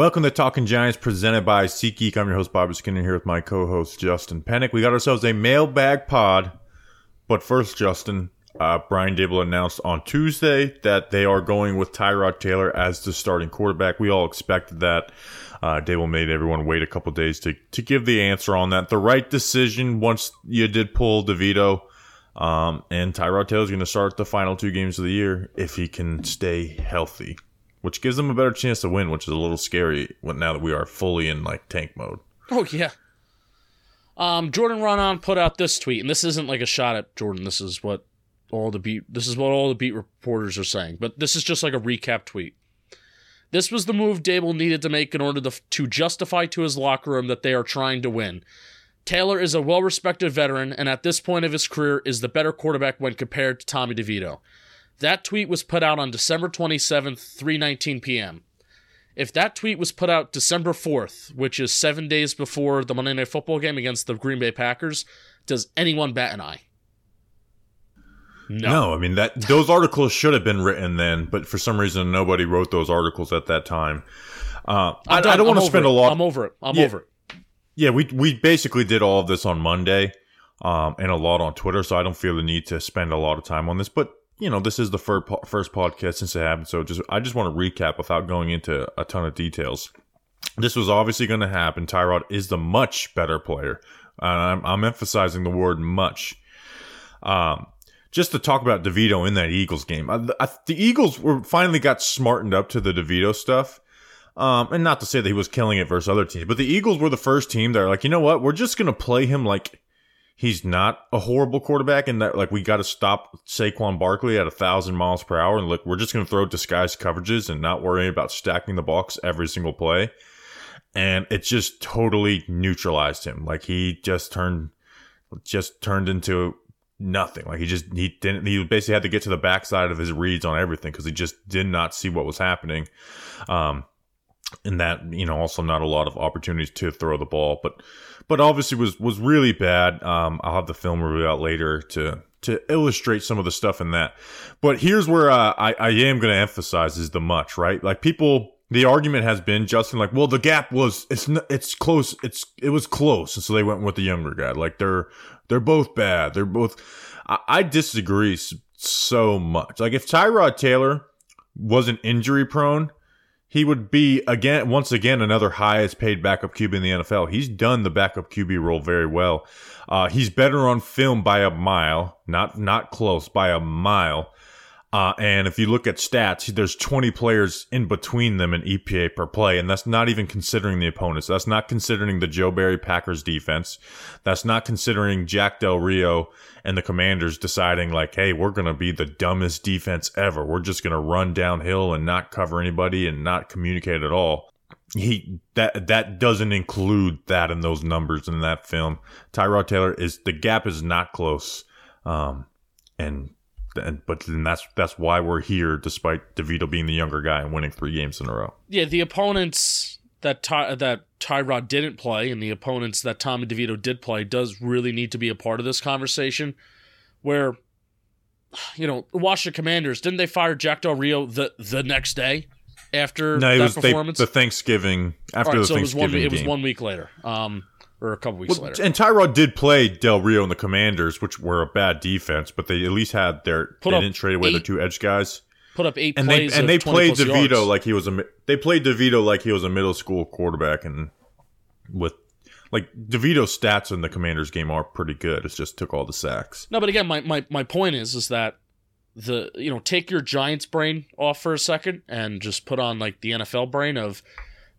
Welcome to Talking Giants, presented by SeatGeek. I'm your host, Bobby Skinner, here with my co-host, Justin Pennick. We got ourselves a mailbag pod. But first, Justin, uh, Brian Daboll announced on Tuesday that they are going with Tyrod Taylor as the starting quarterback. We all expected that. Uh, Daboll made everyone wait a couple days to, to give the answer on that. The right decision once you did pull DeVito. Um, and Tyrod Taylor is going to start the final two games of the year if he can stay healthy which gives them a better chance to win, which is a little scary now that we are fully in like tank mode. Oh yeah. Um, Jordan Raanan put out this tweet, and this isn't like a shot at Jordan. This is what all the beat. This is what all the beat reporters are saying. But this is just like a recap tweet. This was the move Daboll needed to make in order to, to justify to his locker room that they are trying to win. Taylor is a well-respected veteran, and at this point of his career, is the better quarterback when compared to Tommy DeVito. That tweet was put out on December 27th, 3:19 p.m. If that tweet was put out December 4th, which is 7 days before the Monday Night Football game against the Green Bay Packers, does anyone bat an eye? No, no. I mean that those articles should have been written then, but for some reason nobody wrote those articles at that time. Uh, I. I don't want to spend over a lot. I'm over it. I'm Yeah. over it. Yeah, we we basically did all of this on Monday, um, and a lot on Twitter, so I don't feel the need to spend a lot of time on this. But you know, this is the first po- first podcast since it happened, so just I just want to recap without going into a ton of details. This was obviously going to happen. Tyrod is the much better player. And I'm, I'm emphasizing the word much. Um, just to talk about DeVito in that Eagles game, I, I, the Eagles were finally got smartened up to the DeVito stuff. Um, and not to say that he was killing it versus other teams, but the Eagles were the first team that are like, you know what, we're just gonna play him like he's not a horrible quarterback, and that like we got to stop Saquon Barkley at a thousand miles per hour, and look, we're just gonna throw disguised coverages and not worry about stacking the box every single play. And it just totally neutralized him. Like he just turned, just turned into nothing. Like he just he didn't. He basically had to get to the backside of his reads on everything because he just did not see what was happening. Um, and that you know also not a lot of opportunities to throw the ball, but but obviously was was really bad. Um, I'll have the film review out later to to illustrate some of the stuff in that. But here's where uh, I I am going to emphasize is the much right. Like people, the argument has been Justin like, well, the gap was it's it's close. It's it was close, and so they went with the younger guy. Like they're they're both bad. They're both. I, I disagree so much. Like if Tyrod Taylor wasn't injury prone he would be again once again another highest paid backup QB in the NFL. He's done the backup QB role very well. Uh, he's better on film by a mile, not not close by a mile. Uh, and if you look at stats, there's 20 players in between them in EPA per play, and that's not even considering the opponents. That's not considering the Joe Barry Packers defense. That's not considering Jack Del Rio and the Commanders deciding like, hey, we're gonna be the dumbest defense ever. We're just gonna run downhill and not cover anybody and not communicate at all. He that that doesn't include that in those numbers in that film. Tyrod Taylor is the gap is not close, um, and and but then that's that's why we're here, despite DeVito being the younger guy and winning three games in a row. Yeah, the opponents that Ty- that Tyrod didn't play and the opponents that Tommy DeVito did play does really need to be a part of this conversation. Where, you know, the Washington Commanders didn't they fire Jack Del Rio the the next day after No, that was they, performance? the Thanksgiving after right, the so it was one Thanksgiving it was one week later, um, or a couple weeks Well, later. and Tyrod did play Del Rio and the Commanders, which were a bad defense, but they at least had their Put they didn't trade away their two edge guys, Put up eight and they and they played DeVito yards. like he was a they played DeVito like he was a middle school quarterback and with like DeVito's stats in the Commanders game are pretty good. It's just took all the sacks. No, but again, my, my, my point is is that the you know take your Giants brain off for a second and just put on like the NFL brain of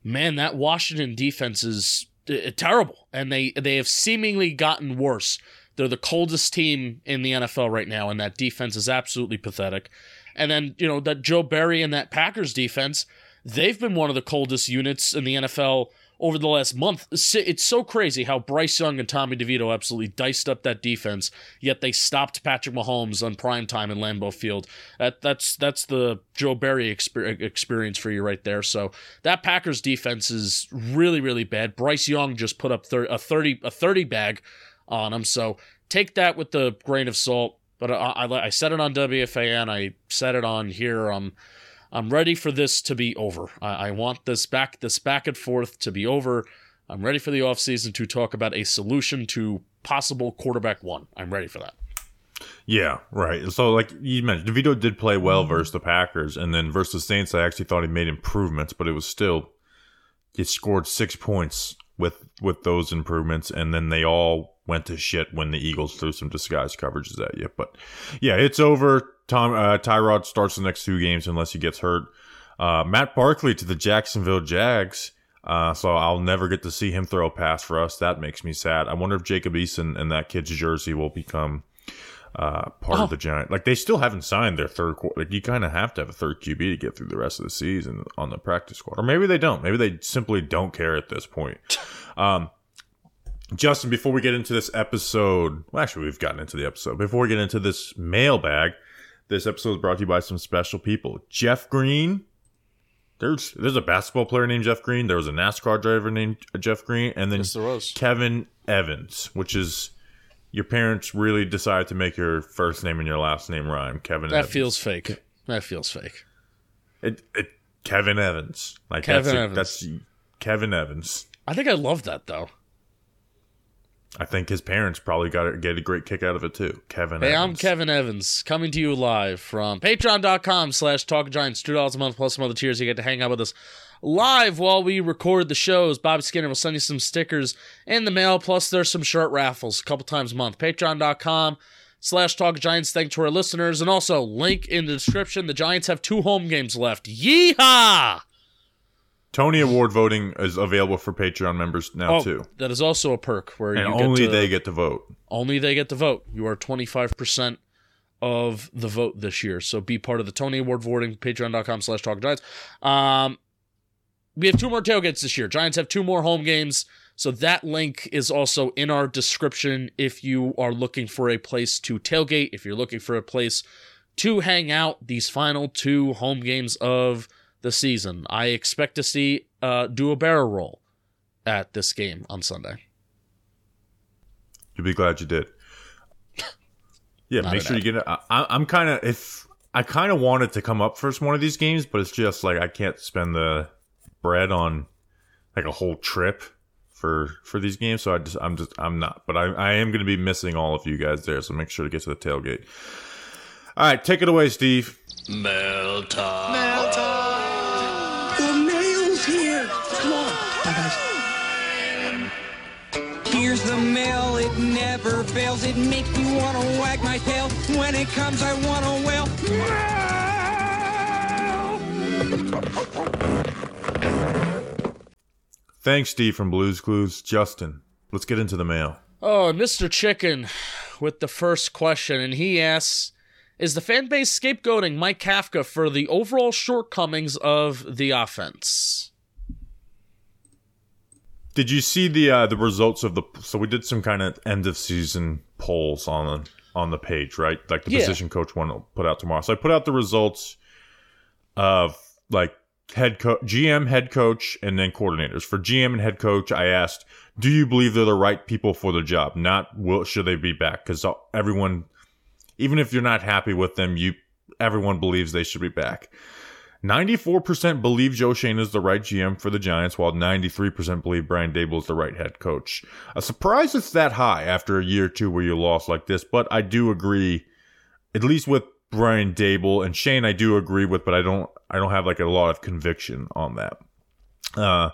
man that Washington defense is uh, terrible and they they have seemingly gotten worse. They're the coldest team in the NFL right now and that defense is absolutely pathetic. And then you know that Joe Barry and that Packers defense, they've been one of the coldest units in the NFL over the last month. It's so crazy how Bryce Young and Tommy DeVito absolutely diced up that defense, yet they stopped Patrick Mahomes on prime time in Lambeau Field. That that's that's the Joe Barry experience for you right there. So that Packers defense is really really bad. Bryce Young just put up a 30 a 30 bag on him. So take that with the grain of salt. But I, I, I said it on WFAN. I said it on here. Um, I'm ready for this to be over. I, I want this back this back and forth to be over. I'm ready for the offseason to talk about a solution to possible quarterback one. I'm ready for that. Yeah, right. So, like you mentioned, DeVito did play well mm-hmm. versus the Packers, and then versus the Saints, I actually thought he made improvements, but it was still he scored six points with with those improvements, and then they all went to shit when the Eagles threw some disguise coverages at you. But yeah, it's over. Tom uh, Tyrod starts the next two games unless he gets hurt. Uh, Matt Barkley to the Jacksonville Jags. Uh, so I'll never get to see him throw a pass for us. That makes me sad. I wonder if Jacob Eason and that kid's jersey will become uh, part oh. of the Giant. Like they still haven't signed their third. Like you kind of have to have a third QB to get through the rest of the season on the practice squad, or maybe they don't. Maybe they simply don't care at this point. Um, Justin, before we get into this episode, well, actually, we've gotten into the episode. Before we get into this mailbag, this episode is brought to you by some special people. Jeff Green. There's there's a basketball player named Jeff Green. There was a NASCAR driver named Jeff Green, and then yes, Kevin Evans, which is your parents really decided to make your first name and your last name rhyme. Kevin. That Evans. feels fake. That feels fake. It it Kevin Evans. Like Kevin that's, Evans. that's Kevin Evans. I think I love that though. I think his parents probably got a, get a great kick out of it too. Kevin. Hey, Evans. I'm Kevin Evans, coming to you live from patreon.com slash talk giants, two dollars a month plus some other tiers. You get to hang out with us live while we record the shows. Bobby Skinner will send you some stickers in the mail, plus there's some shirt raffles a couple times a month. Patreon.com slash talk giants. Thanks to our listeners. And also link in the description. The Giants have two home games left. Yeehaw! Tony Award voting is available for Patreon members now oh, too. That is also a perk where and you only to, they get to vote. Only they get to vote. You are twenty five percent of the vote this year. So be part of the Tony Award voting. Patreon.com slash Talk Giants. Um, we have two more tailgates this year. Giants have two more home games. So that link is also in our description if you are looking for a place to tailgate, if you're looking for a place to hang out these final two home games of the season. I expect to see uh, do a barrel roll at this game on Sunday. You'll be glad you did. Yeah, make sure you get it. I, I'm kind of if I kind of wanted to come up for one of these games, but it's just like I can't spend the bread on like a whole trip for for these games. So I just I'm just I'm not. But I I am going to be missing all of you guys there. So make sure to get to the tailgate. All right, take it away, Steve. Mail time. Mail time. Here's the mail, it never fails. It makes me want to wag my tail. When it comes, I want to wail. Thanks, Steve from Blues Clues. Justin, let's get into the mail. Oh, Mr. Chicken with the first question, and he asks is the fan base scapegoating Mike Kafka for the overall shortcomings of the offense? Did you see the uh, the results of the? So we did some kind of end of season polls on the on the page, right? Like the yeah. position coach one will put out tomorrow. So I put out the results of like head coach, GM, head coach, and then coordinators. For GM and head coach, I asked, "Do you believe they're the right people for the job? Not will should they be back?" Because everyone even if you're not happy with them, you everyone believes they should be back. 94% believe Joe Schoen is the right GM for the Giants, while 93% believe Brian Daboll is the right head coach. A surprise it's that high after a year or two where you lost like this, but I do agree, at least with Brian Daboll and Schoen, I do agree with, but I don't, I don't have like a lot of conviction on that. Uh,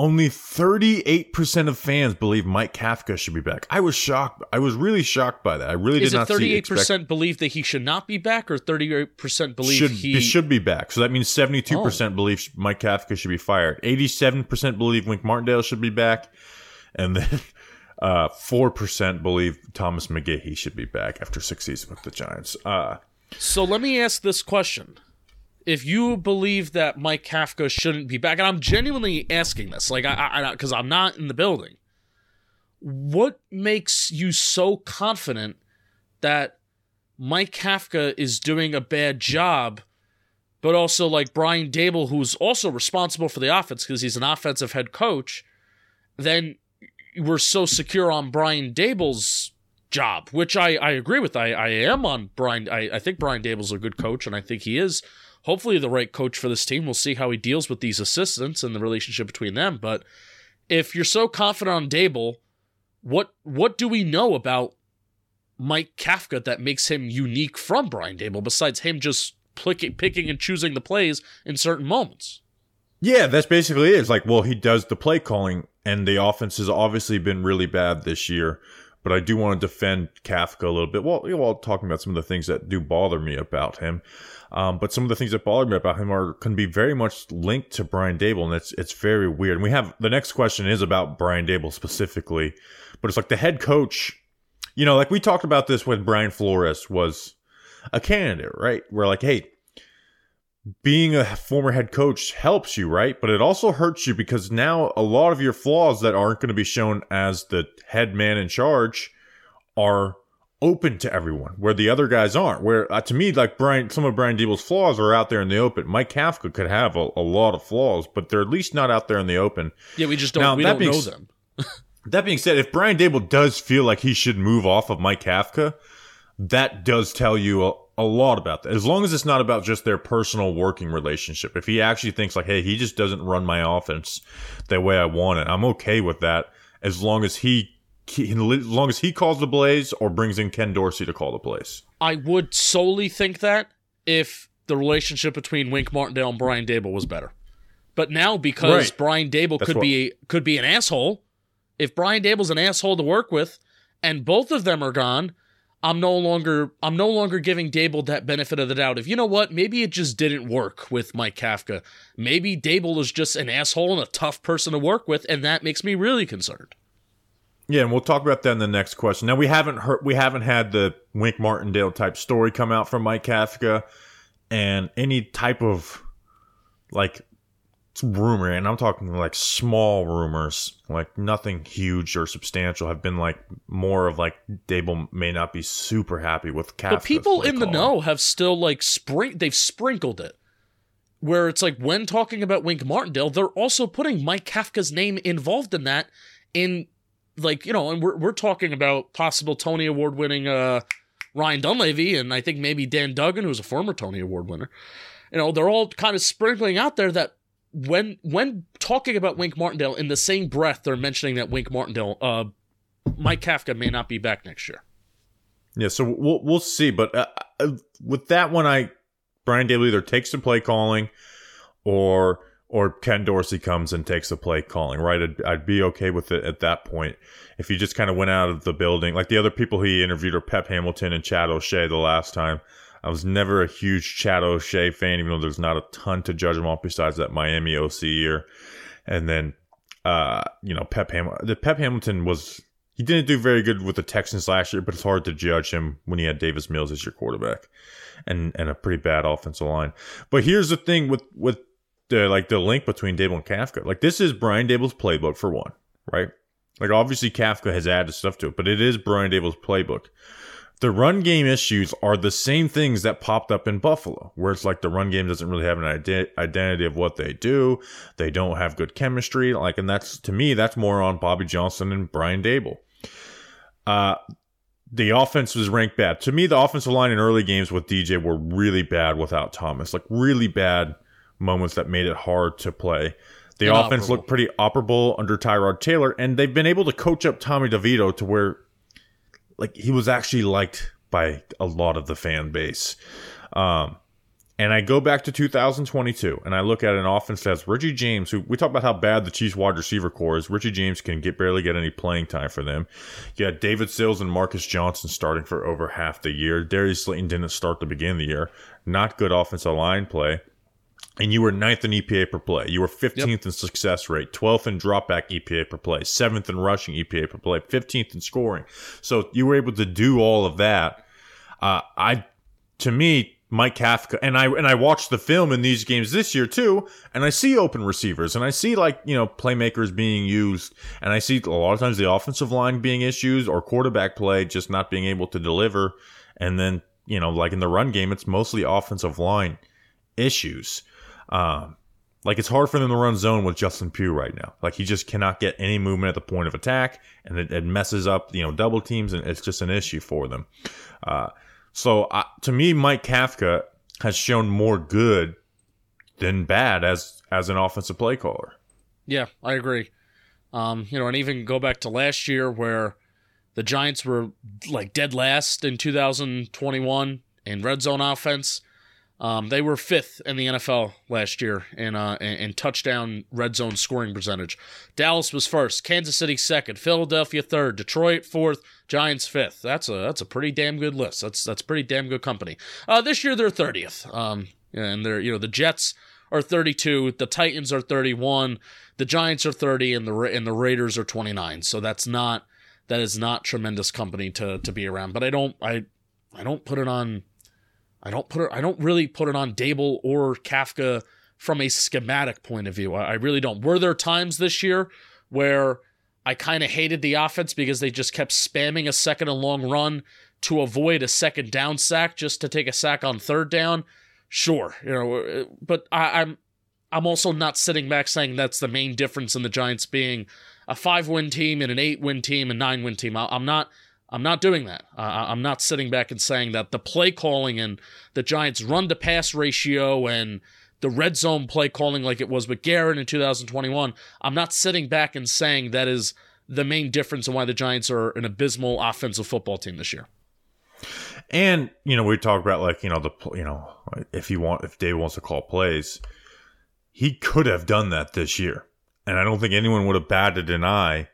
only 38% of fans believe Mike Kafka should be back. I was shocked. I was really shocked by that. I really Is did not thirty see eight expect- percent believe that he should not be back, or thirty eight percent believe should he should be back. So that means 72% Oh. believe Mike Kafka should be fired. 87% believe Wink Martindale should be back. And then uh, 4% believe Thomas McGaughey should be back after six seasons with the Giants. Uh, So let me ask this question. If you believe that Mike Kafka shouldn't be back, and I'm genuinely asking this, like I, because I'm not in the building, what makes you so confident that Mike Kafka is doing a bad job, but also like Brian Daboll, who's also responsible for the offense because he's an offensive head coach, then we're so secure on Brian Daboll's job, which I, I agree with. I, I am on Brian. I, I think Brian Daboll's a good coach, and I think he is hopefully the right coach for this team. We'll see how he deals with these assistants and the relationship between them. But if you're so confident on Daboll, what what do we know about Mike Kafka that makes him unique from Brian Daboll besides him just picking, picking and choosing the plays in certain moments? Yeah, that's basically it. It's like, well, he does the play calling, and the offense has obviously been really bad this year. But I do want to defend Kafka a little bit while, while talking about some of the things that do bother me about him. Um, but some of the things that bother me about him are can be very much linked to Brian Daboll, and it's it's very weird. And we have the next question is about Brian Daboll specifically, but it's like the head coach. You know, like we talked about this when Brian Flores was a candidate, right? We're like, hey, being a former head coach helps you, right? But it also hurts you because now a lot of your flaws that aren't going to be shown as the head man in charge are open to everyone, where the other guys aren't. Where uh, to me, like Brian, some of Brian Daboll's flaws are out there in the open. Mike Kafka could have a, a lot of flaws, but they're at least not out there in the open. Yeah, we just don't Now, we don't being know them. That being said, if Brian Daboll does feel like he should move off of Mike Kafka, that does tell you a, a lot about that. As long as it's not about just their personal working relationship. If he actually thinks like, hey, he just doesn't run my offense the way I want it, I'm okay with that. As long as he, he as long as he calls the plays or brings in Ken Dorsey to call the plays. I would solely think that if the relationship between Wink Martindale and Brian Daboll was better. But now because Right. Brian Daboll That's could what- be could be an asshole, if Brian Daboll's an asshole to work with and both of them are gone, I'm no longer I'm no longer giving Daboll that benefit of the doubt. If you know what, maybe it just didn't work with Mike Kafka. Maybe Daboll is just an asshole and a tough person to work with, and that makes me really concerned. Yeah, and we'll talk about that in the next question. Now we haven't heard we haven't had the Wink Martindale type story come out from Mike Kafka and any type of like rumor, and I'm talking like small rumors, like nothing huge or substantial, have been like more of like Daboll may not be super happy with Kafka. But people in the know have still like spring they've sprinkled it. Where it's like when talking about Wink Martindale, they're also putting Mike Kafka's name involved in that in like, you know, and we're we're talking about possible Tony Award winning uh Ryan Dunleavy and I think maybe Dan Duggan, who's a former Tony Award winner. You know, they're all kind of sprinkling out there that when when talking about Wink Martindale in the same breath, they're mentioning that Wink Martindale, uh Mike Kafka may not be back next year. Yeah, so we'll we'll see, but uh, uh, with that one, I Brian Daboll either takes the play calling, or or Ken Dorsey comes and takes the play calling. Right, I'd, I'd be okay with it at that point if he just kind of went out of the building. Like the other people he interviewed are Pep Hamilton and Chad O'Shea. The last time, I was never a huge Chad O'Shea fan, even though there's not a ton to judge him off besides that Miami OC year, and then uh, you know Pep Ham. The Pep Hamilton was he didn't do very good with the Texans last year, but it's hard to judge him when he had Davis Mills as your quarterback and and a pretty bad offensive line. But here's the thing with with the like the link between Daboll and Kafka. Like this is Brian Daboll's playbook for one, right? Like obviously Kafka has added stuff to it, but it is Brian Daboll's playbook. The run game issues are the same things that popped up in Buffalo, where it's like the run game doesn't really have an ide- identity of what they do. They don't have good chemistry. Like, and that's to me, that's more on Bobby Johnson and Brian Daboll. Uh, the offense was ranked bad. To me, the offensive line in early games with DJ were really bad without Thomas. Like really bad moments that made it hard to play. The Inoperable. offense looked pretty operable under Tyrod Taylor, and they've been able to coach up Tommy DeVito to where, like, he was actually liked by a lot of the fan base. Um, And I go back to 2022 and I look at an offense that's Richie James, who we talk about how bad the Chiefs wide receiver core is. Richie James can get barely get any playing time for them. You had David Sills and Marcus Johnson starting for over half the year. Darius Slayton didn't start to begin the year. Not good offensive line play. And you were ninth in EPA per play. You were 15th yep. in success rate, 12th in dropback EPA per play, 7th in rushing EPA per play, 15th in scoring. So you were able to do all of that. Uh, I, to me, Mike Kafka and I and I watched the film in these games this year too, and I see open receivers and I see like you know playmakers being used, and I see a lot of times the offensive line being issues or quarterback play just not being able to deliver, and then you know like in the run game it's mostly offensive line issues. Um, like it's hard for them to run zone with Justin Pugh right now. Like he just cannot get any movement at the point of attack, and it, it messes up you know double teams, and it's just an issue for them. Uh, so uh, to me, Mike Kafka has shown more good than bad as as an offensive play caller. Yeah, I agree. Um, you know, and even go back to last year where the Giants were like dead last in 2021 in red zone offense. Um, they were fifth in the NFL last year in, uh, in, touchdown red zone scoring percentage. Dallas was first, Kansas City second, Philadelphia third, Detroit fourth, Giants fifth. That's a that's a pretty damn good list. That's that's pretty damn good company. Uh, this year they're thirtieth. Um, and they're you know the Jets are 32, the Titans are 31, the Giants are 30, and the and the Raiders are 29. So that's not that is not tremendous company to to be around. But I don't I I don't put it on I don't put it. I don't really put it on Daboll or Kafka from a schematic point of view. I, really don't. Were there times this year where I kind of hated the offense because they just kept spamming a second and long run to avoid a second down sack just to take a sack on third down? Sure, you know, but I, I'm I'm also not sitting back saying that's the main difference in the Giants being a five win team and an eight win team and nine win team. I'm not I'm not doing that. Uh, I'm not sitting back and saying that the play calling and the Giants' run to pass ratio and the red zone play calling like it was with Garrett in 2021. I'm not sitting back and saying that is the main difference in why the Giants are an abysmal offensive football team this year. And you know, we talk about like you know the you know if he want if Dave wants to call plays, he could have done that this year, and I don't think anyone would have batted an eye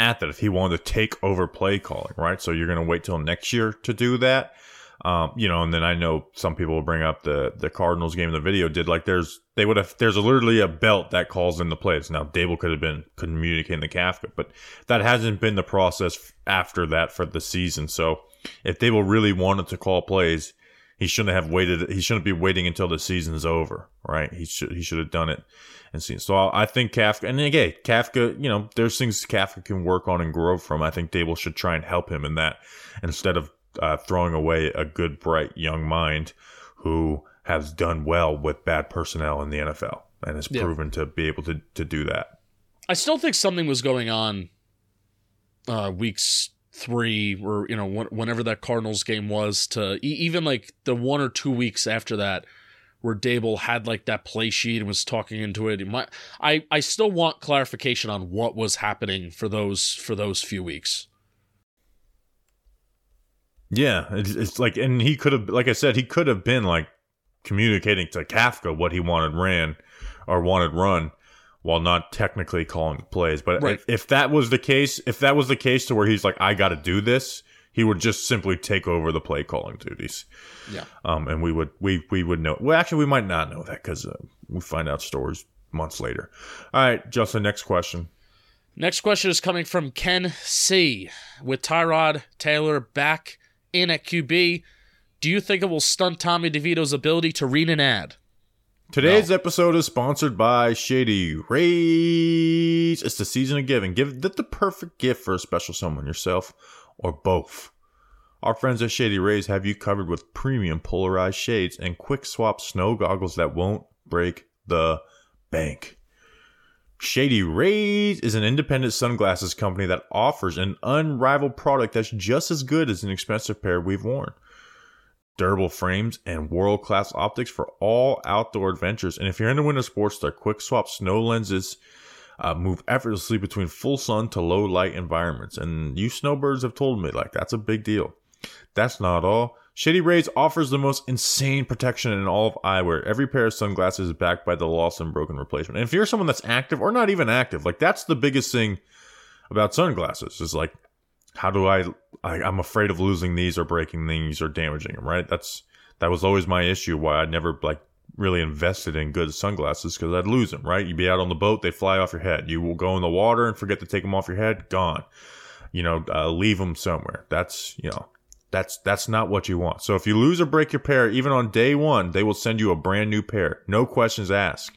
at that if he wanted to take over play calling, right? So you're going to wait till next year to do that. Um, you know, and then I know some people will bring up the the Cardinals game the video did like there's they would have there's literally a belt that calls in the plays. Now Daboll could have been communicating the Kafka, but that hasn't been the process after that for the season. So if Daboll really wanted to call plays, he shouldn't have waited. He shouldn't be waiting until the season's over, right? He should he should have done it and see. So I think Kafka, and again, Kafka, you know, there's things Kafka can work on and grow from. I think Daboll should try and help him in that instead of uh, throwing away a good, bright young mind who has done well with bad personnel in the NFL and has yeah. proven to be able to to do that. I still think something was going on uh, weeks three or you know whenever that Cardinals game was to even like the one or two weeks after that where Daboll had like that play sheet and was talking into it. My, I I still want clarification on what was happening for those for those few weeks. Yeah, it's, it's like, and he could have, like I said, he could have been like communicating to Kafka what he wanted ran or wanted run while not technically calling plays. But right. if, if, that was the case, if that was the case to where he's like, I got to do this, he would just simply take over the play calling duties. Yeah. Um, and we would we we would know. Well, actually, we might not know that because uh, we find out stories months later. All right, Justin. Next question. Next question is coming from Ken C. With Tyrod Taylor back in at QB, do you think it will stunt Tommy DeVito's ability to read an ad? Today's no. episode is sponsored by Shady Rays. It's the season of giving. Give the, the perfect gift for a special someone, yourself or both. Our friends at Shady Rays have you covered with premium polarized shades and quick swap snow goggles that won't break the bank. Shady Rays is an independent sunglasses company that offers an unrivaled product that's just as good as an expensive pair we've worn durable frames, and world class optics for all outdoor adventures. And if you're into winter sports, their quick swap snow lenses uh, move effortlessly between full sun to low light environments. And you snowbirds have told me, like, that's a big deal. That's not all. Shady Rays offers the most insane protection in all of eyewear. Every pair of sunglasses is backed by the lost and broken replacement. And if you're someone that's active or not even active, like that's the biggest thing about sunglasses is like, how do I, I I'm afraid of losing these or breaking these or damaging them, right? That's, that was always my issue why I never like really invested in good sunglasses because I'd lose them, right? You'd be out on the boat, they fly off your head. You will go in the water and forget to take them off your head, gone. You know, uh, leave them somewhere. That's, you know, that's that's not what you want. So if you lose or break your pair, even on day one, they will send you a brand new pair. No questions asked.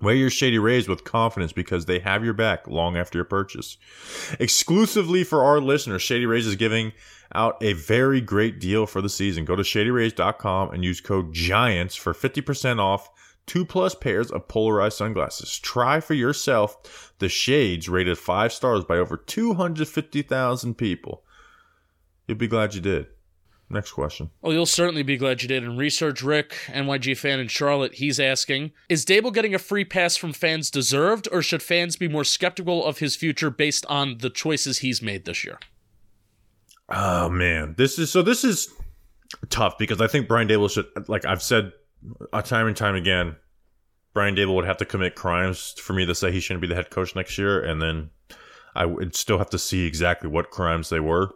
Wear your Shady Rays with confidence because they have your back long after your purchase. Exclusively for our listeners, Shady Rays is giving out a very great deal for the season. Go to shadyrays.com and use code GIANTS for 50% off two plus pairs of polarized sunglasses. Try for yourself the shades rated five stars by over 250,000 people. You'll be glad you did. Next question. Well, you'll certainly be glad you did. And Research Rick, NYG fan in Charlotte, he's asking Is Daboll getting a free pass from fans deserved, or should fans be more skeptical of his future based on the choices he's made this year? Oh man, this is so. This is tough because I think Brian Daboll should, like I've said a time and time again, Brian Daboll would have to commit crimes for me to say he shouldn't be the head coach next year, and then I would still have to see exactly what crimes they were.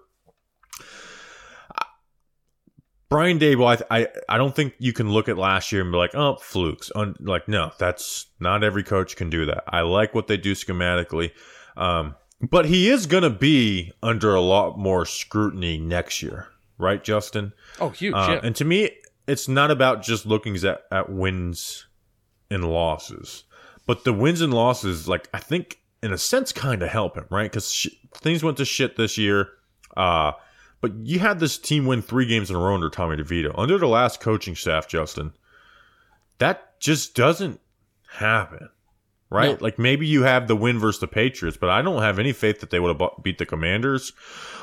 Brian Daboll, I, I, I don't think you can look at last year and be like, oh, flukes. Un- like, no, that's not every coach can do that. I like what they do schematically. Um, but he is going to be under a lot more scrutiny next year, right, Justin? Oh, huge. Uh, yeah. And to me, it's not about just looking at, at wins and losses, but the wins and losses, like, I think in a sense, kind of help him, right? Because sh- things went to shit this year. Uh, but you had this team win three games in a row under Tommy DeVito. Under the last coaching staff, Justin, that just doesn't happen, right? No. Like maybe you have the win versus the Patriots, but I don't have any faith that they would have beat the Commanders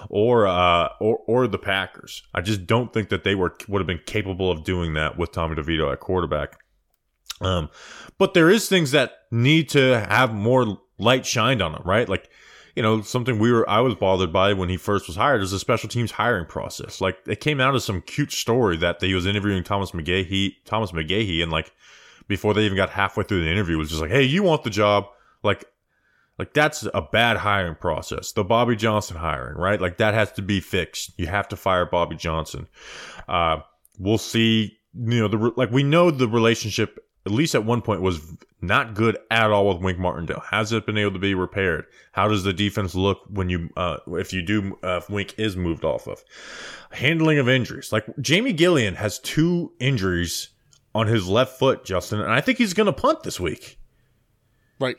or uh, or or the Packers. I just don't think that they were would have been capable of doing that with Tommy DeVito at quarterback. Um, but there is things that need to have more light shined on them, right? Like you know, something we were I was bothered by when he first was hired is the special teams hiring process. Like it came out as some cute story that he was interviewing Thomas McGaughey, Thomas McGaughey, and like before they even got halfway through the interview, was just like, "Hey, you want the job?" Like, like that's a bad hiring process. The Bobby Johnson hiring, right? Like that has to be fixed. You have to fire Bobby Johnson. Uh, we'll see. You know, the like we know the relationship at least at one point was not good at all with Wink Martindale. Has it been able to be repaired? How does the defense look when you, uh, if you do, uh, if Wink is moved off of? Handling of injuries. Like Jamie Gillan has two injuries on his left foot, Justin, and I think he's going to punt this week. right.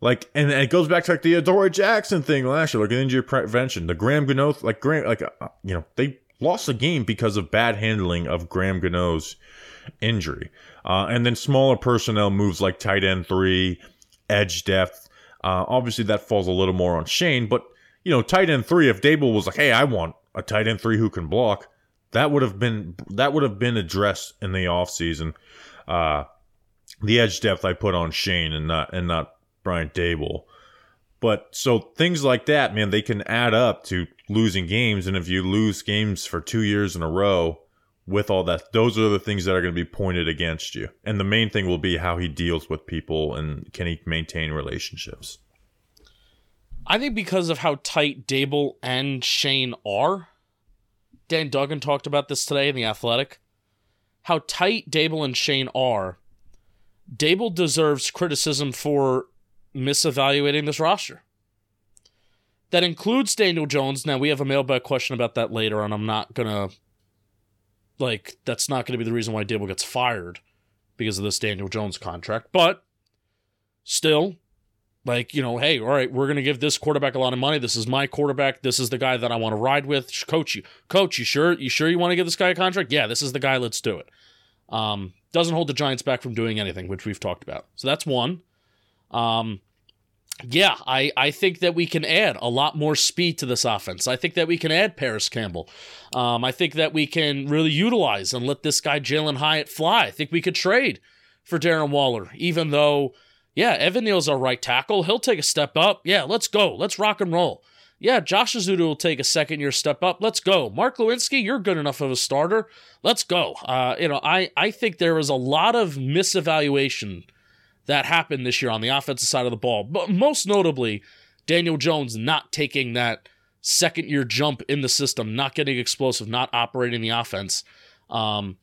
Like, and it goes back to like the Adoree' Jackson thing last year, like an injury prevention. The Graham Gano, like Graham, like uh, you know, they lost the game because of bad handling of Graham Gano's injury. Uh, and then smaller personnel moves like tight end three, edge depth. Uh, obviously, that falls a little more on Schoen, but you know, tight end three. If Daboll was like, "Hey, I want a tight end three who can block," that would have been that would have been addressed in the offseason. Uh, the edge depth I put on Schoen and not and not Brian Daboll. But so things like that, man, they can add up to losing games. And if you lose games for two years in a row with all that, those are the things that are going to be pointed against you. And the main thing will be how he deals with people and can he maintain relationships. I think because of how tight Daboll and Schoen are, Dan Duggan talked about this today in The Athletic. How tight Daboll and Schoen are, Daboll deserves criticism for misevaluating this roster. That includes Daniel Jones. Now, we have a mailbag question about that later, and I'm not going to, like, that's not going to be the reason why Daboll gets fired because of this Daniel Jones contract. But still, like you know hey all right we're going to give this quarterback a lot of money. This is my quarterback. This is the guy that i want to ride with. Coach you coach you sure you sure you want to give this guy a contract? Yeah this is the guy let's do it. Um, doesn't hold the giants back from doing anything which we've talked about. So that's one. Um, yeah I, I think that we can add a lot more speed to this offense i think that we can add parris campbell um, i think that we can really utilize and let this guy jalin hyatt fly i think we could trade for darren waller even though yeah, Evan Neal's our right tackle. He'll take a step up. Yeah, let's go. Let's rock and roll. Yeah, Josh Ezeudu will take a second year step up. Let's go. Mark Glowinski, you're good enough of a starter. Let's go. Uh, you know, I, I think there was a lot of misevaluation that happened this year on the offensive side of the ball. But most notably, Daniel Jones not taking that second year jump in the system, not getting explosive, not operating the offense. Um,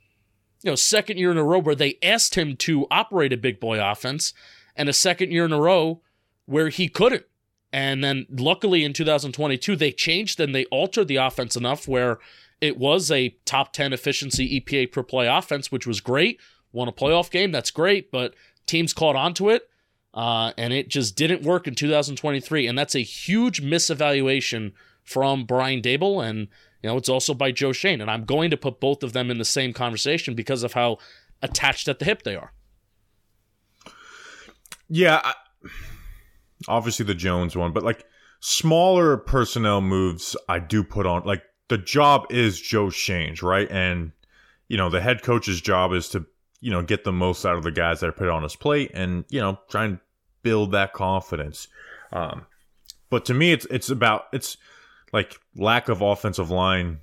you know, second year in a row where they asked him to operate a big boy offense, and a second year in a row where he couldn't. And then luckily in 2022, they changed and they altered the offense enough where it was a top 10 efficiency EPA per play offense, which was great. Won a playoff game, that's great, but teams caught on to it. Uh, and it just didn't work in 2023. And that's a huge misevaluation from Brian Daboll, And, you know, it's also by Joe Schoen. And I'm going to put both of them in the same conversation because of how attached at the hip they are. Yeah, I, obviously the Jones one, but like smaller personnel moves, I do put on. Like the job is Joe Schoen's, right? And you know the head coach's job is to you know get the most out of the guys that are put on his plate, and you know try and build that confidence. Um, but to me, it's it's about it's like lack of offensive line,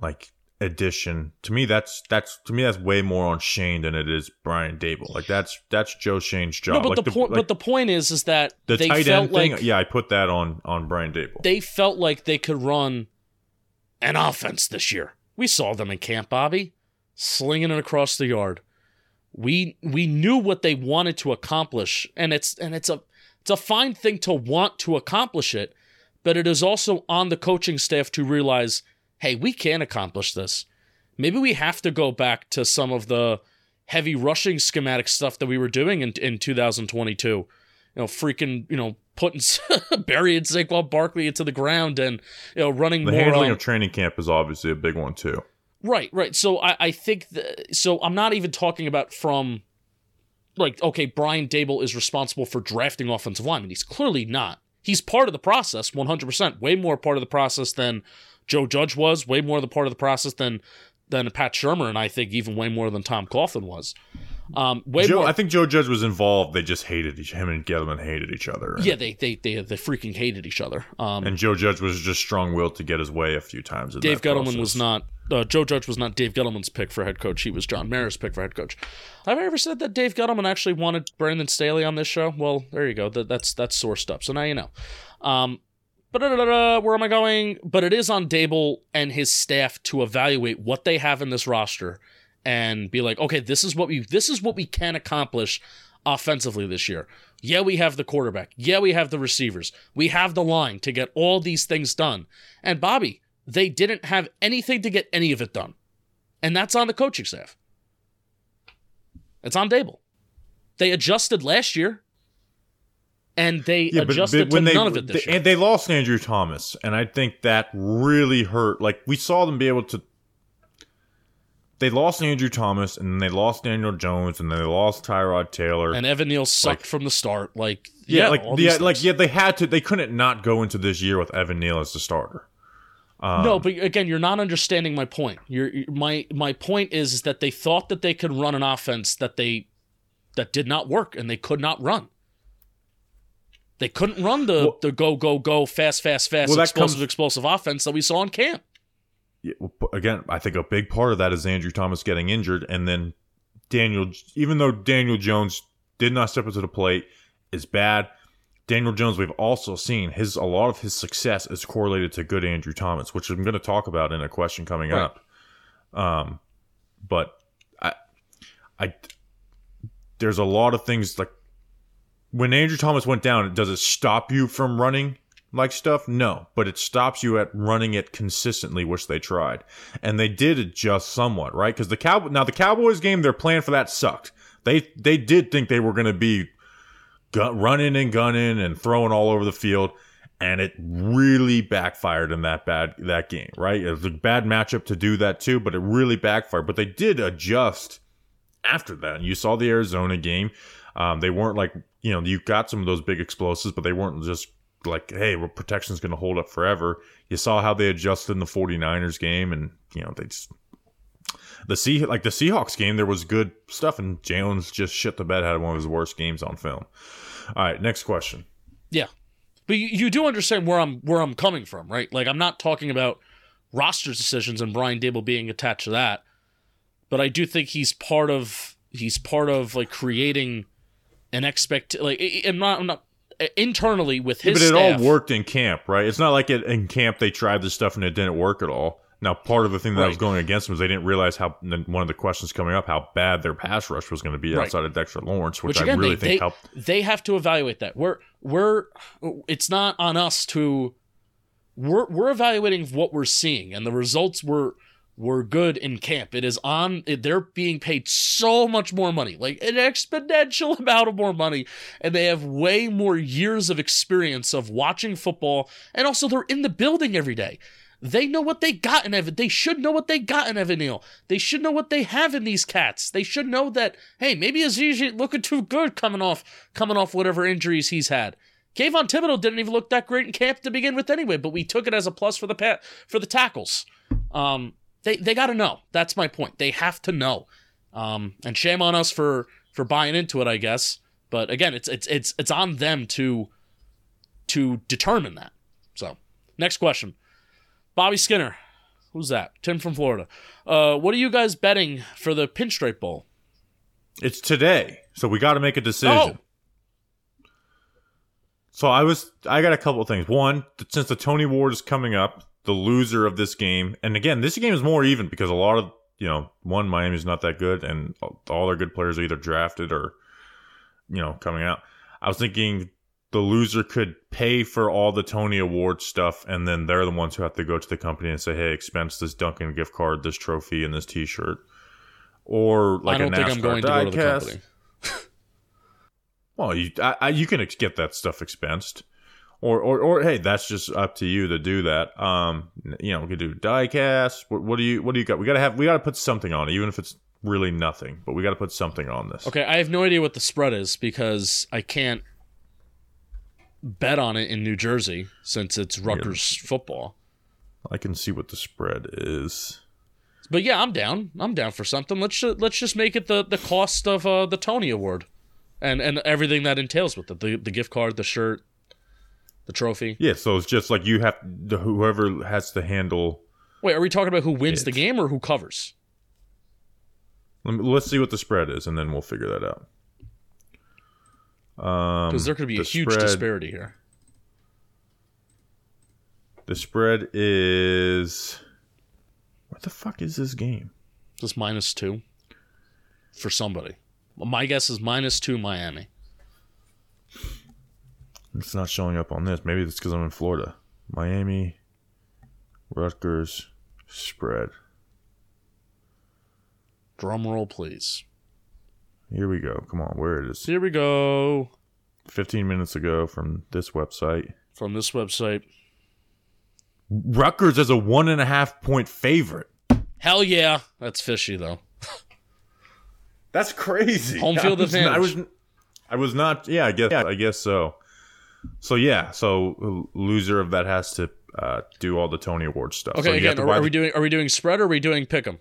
like addition. To me, that's that's to me that's way more on Schoen than it is Brian Daboll. Like that's that's Joe Schoen's job. No, but like the, point, like but the point is, is that the they tight felt end like thing. Yeah, I put that on on Brian Daboll. they felt like they could run an offense this year. We saw them in camp, Bobby, slinging it across the yard. We we knew what they wanted to accomplish, and it's and it's a it's a fine thing to want to accomplish it, but it is also on the coaching staff to realize, hey, we can accomplish this. Maybe we have to go back to some of the heavy rushing schematic stuff that we were doing in in 2022. You know, freaking, you know, putting burying Saquon Barkley into the ground and you know running the more handling on- of training camp is obviously a big one too. Right, right. So I, I think th- so. I'm not even talking about from like okay, Brian Daboll is responsible for drafting offensive linemen. He's clearly not. He's part of the process, 100. percent Way more part of the process than Joe Judge was. Way more the part of the process than than Pat Shurmur, and I think even way more than Tom Coughlin was. Um, way Joe, more. I think Joe Judge was involved. They just hated each. Him and Gettleman hated each other. yeah, they they they they freaking hated each other. Um, And Joe Judge was just strong willed to get his way a few times. Dave that Gettleman process. was not. Uh, Joe Judge was not Dave Gettleman's pick for head coach. He was John Mara's pick for head coach. Have I ever said that Dave Gettleman actually wanted Brandon Staley on this show? Well, there you go. That, that's that's sourced up. So now you know. Um, but where am I going? But it is on Daboll and his staff to evaluate what they have in this roster and be like, okay, this is what we this is what we can accomplish offensively this year. Yeah, we have the quarterback. Yeah, we have the receivers. We have the line to get all these things done. And Bobby, they didn't have anything to get any of it done. And that's on the coaching staff. It's on Dable. They adjusted last year. And they adjusted to none of it this they, year. And they lost Andrew Thomas, and I think that really hurt. Like we saw them be able to. They lost Andrew Thomas, and then they lost Daniel Jones, and then they lost Tyrod Taylor. And Evan Neal sucked from the start. Like yeah, yeah, like yeah, like yeah, they had to. They couldn't not go into this year with Evan Neal as the starter. Um, no, but again, you're not understanding my point. You're, my my point is, is that they thought that they could run an offense that they that did not work, and they could not run. They couldn't run the Well- the go go go fast fast fast Well, explosive comes- explosive offense that we saw in camp. Yeah, well, again, I think a big part of that is Andrew Thomas getting injured, and then Daniel. Even though Daniel Jones did not step up to the plate, is bad. Daniel Jones, we've also seen his a lot of his success is correlated to good Andrew Thomas, which I'm going to talk about in a question coming Right. up. Um, but I, I, there's a lot of things like when Andrew Thomas went down. Does it stop you from running like stuff? No, but it stops you at running it consistently, which they tried, and they did adjust somewhat, right? Because the cow now the Cowboys game, their plan for that sucked. They they did think they were going to be gun, running and gunning and throwing all over the field, and it really backfired in that bad that game, right? It was a bad matchup to do that too, but it really backfired. But they did adjust after that. And you saw the Arizona game. Um, they weren't like you know you got some of those big explosives, but they weren't just like hey, well, protection's going to hold up forever. You saw how they adjusted in the 49ers game, and you know they just the sea like the Seahawks game, there was good stuff, and Jones just shit the bed, had one of his worst games on film. All right, next question. Yeah. But you, you do understand where I'm where I'm coming from, right? Like I'm not talking about roster decisions and Brian Daboll being attached to that, but I do think he's part of he's part of like creating an expect like I'm not I'm not internally with his but it staff. all worked in camp, right? It's not like it, in camp they tried this stuff and it didn't work at all. Now, part of the thing that I was going against them was they didn't realize how one of the questions coming up how bad their pass rush was going to be Right. outside of Dexter Lawrence, which, which again I really they, think they, helped. they have to evaluate that we're we're it's not on us to we're we're evaluating what we're seeing and the results were were good in camp it is on they're being paid so much more money like an exponential amount of more money and they have way more years of experience of watching football and also they're in the building every day they know what they got in Evan. They should know what they got in Evan Neal. They should know what they have in these cats. They should know that hey, maybe Azeez ain't looking too good coming off coming off whatever injuries he's had. Kayvon Thibodeaux didn't even look that great in camp to begin with anyway, but we took it as a plus for the pat for the tackles. Um, they they got to know. That's my point. They have to know. Um, and shame on us for for buying into it, I guess. But again, it's it's it's it's on them to to determine that. So, next question. Bobby Skinner. Who's that? Tim from Florida. Uh, what are you guys betting for the Pinstripe Bowl? It's today, so we got to make a decision. Oh, So I was, I got a couple of things. One, since the Tony Award is coming up, the loser of this game, and again, this game is more even because a lot of, you know, one Miami's not that good, and all their good players are either drafted or, you know, coming out. I was thinking the loser could pay for all the Tony Award stuff, and then they're the ones who have to go to the company and say, "Hey, expense this Dunkin gift card, this trophy, and this T-shirt." Or like I don't a think NASCAR I'm going to go to the diecast. company. Well, you I, I, you can ex- get that stuff expensed, or, or or hey, that's just up to you to do that. Um, you know, we could do diecast. What, what do you what do you got? We gotta have we gotta put something on it, even if it's really nothing. But we gotta put something on this. Okay, I have no idea what the spread is because I can't bet on it in New Jersey since it's Rutgers football. I can see what the spread is. But yeah, I'm down. I'm down for something. Let's ju- let's just make it the the cost of uh, the Tony Award, and and everything that entails with it the the gift card, the shirt, the trophy. Yeah, so it's just like you have the, whoever has to handle. Wait, are we talking about who wins the game or who covers? Let me, let's see what the spread is, and then we'll figure that out. Um, Because there could be a huge spread- disparity here. The spread is. What the fuck is this game? Just minus two for somebody. My guess is minus two Miami. It's not showing up on this. Maybe it's because I'm in Florida. Miami, Rutgers, spread. Drum roll, please. Here we go. Come on, where it is. Here we go 15 minutes ago from this website. from this website. Rutgers as a one and a half point favorite. Hell yeah, that's fishy though. That's crazy. Home field I was, advantage. I was, I was not. Yeah, I guess. Yeah, I guess so. So yeah, so loser of that has to uh, do all the Tony Award stuff. Okay, so again, are, are the- we doing are we doing spread or are we doing pick 'em?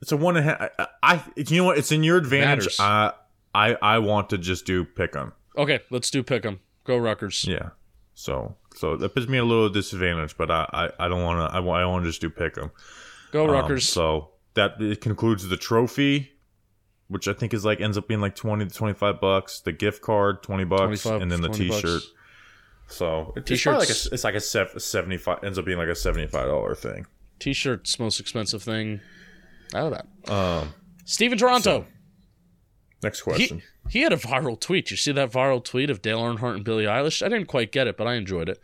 It's a one and a half. I, I you know what? It's in your advantage. Matters. I I I want to just do pick 'em. Okay, let's do pick 'em. Go Rutgers. Yeah. So so that puts me a little disadvantage, but I I, I don't want to. I, I want to just do pick 'em. Go Um, Rutgers. so that it concludes the trophy, which I think is like ends up being like twenty to twenty five bucks. The gift card twenty bucks, and then the t shirt. So it- it's like a, it's like a seventy five ends up being like a seventy five dollar thing. T-shirts most expensive thing out of that. Um. Steven Toronto. Next he, question. he had a viral tweet. You see that viral tweet of Dale Earnhardt and Billie Eilish? I didn't quite get it, but I enjoyed it.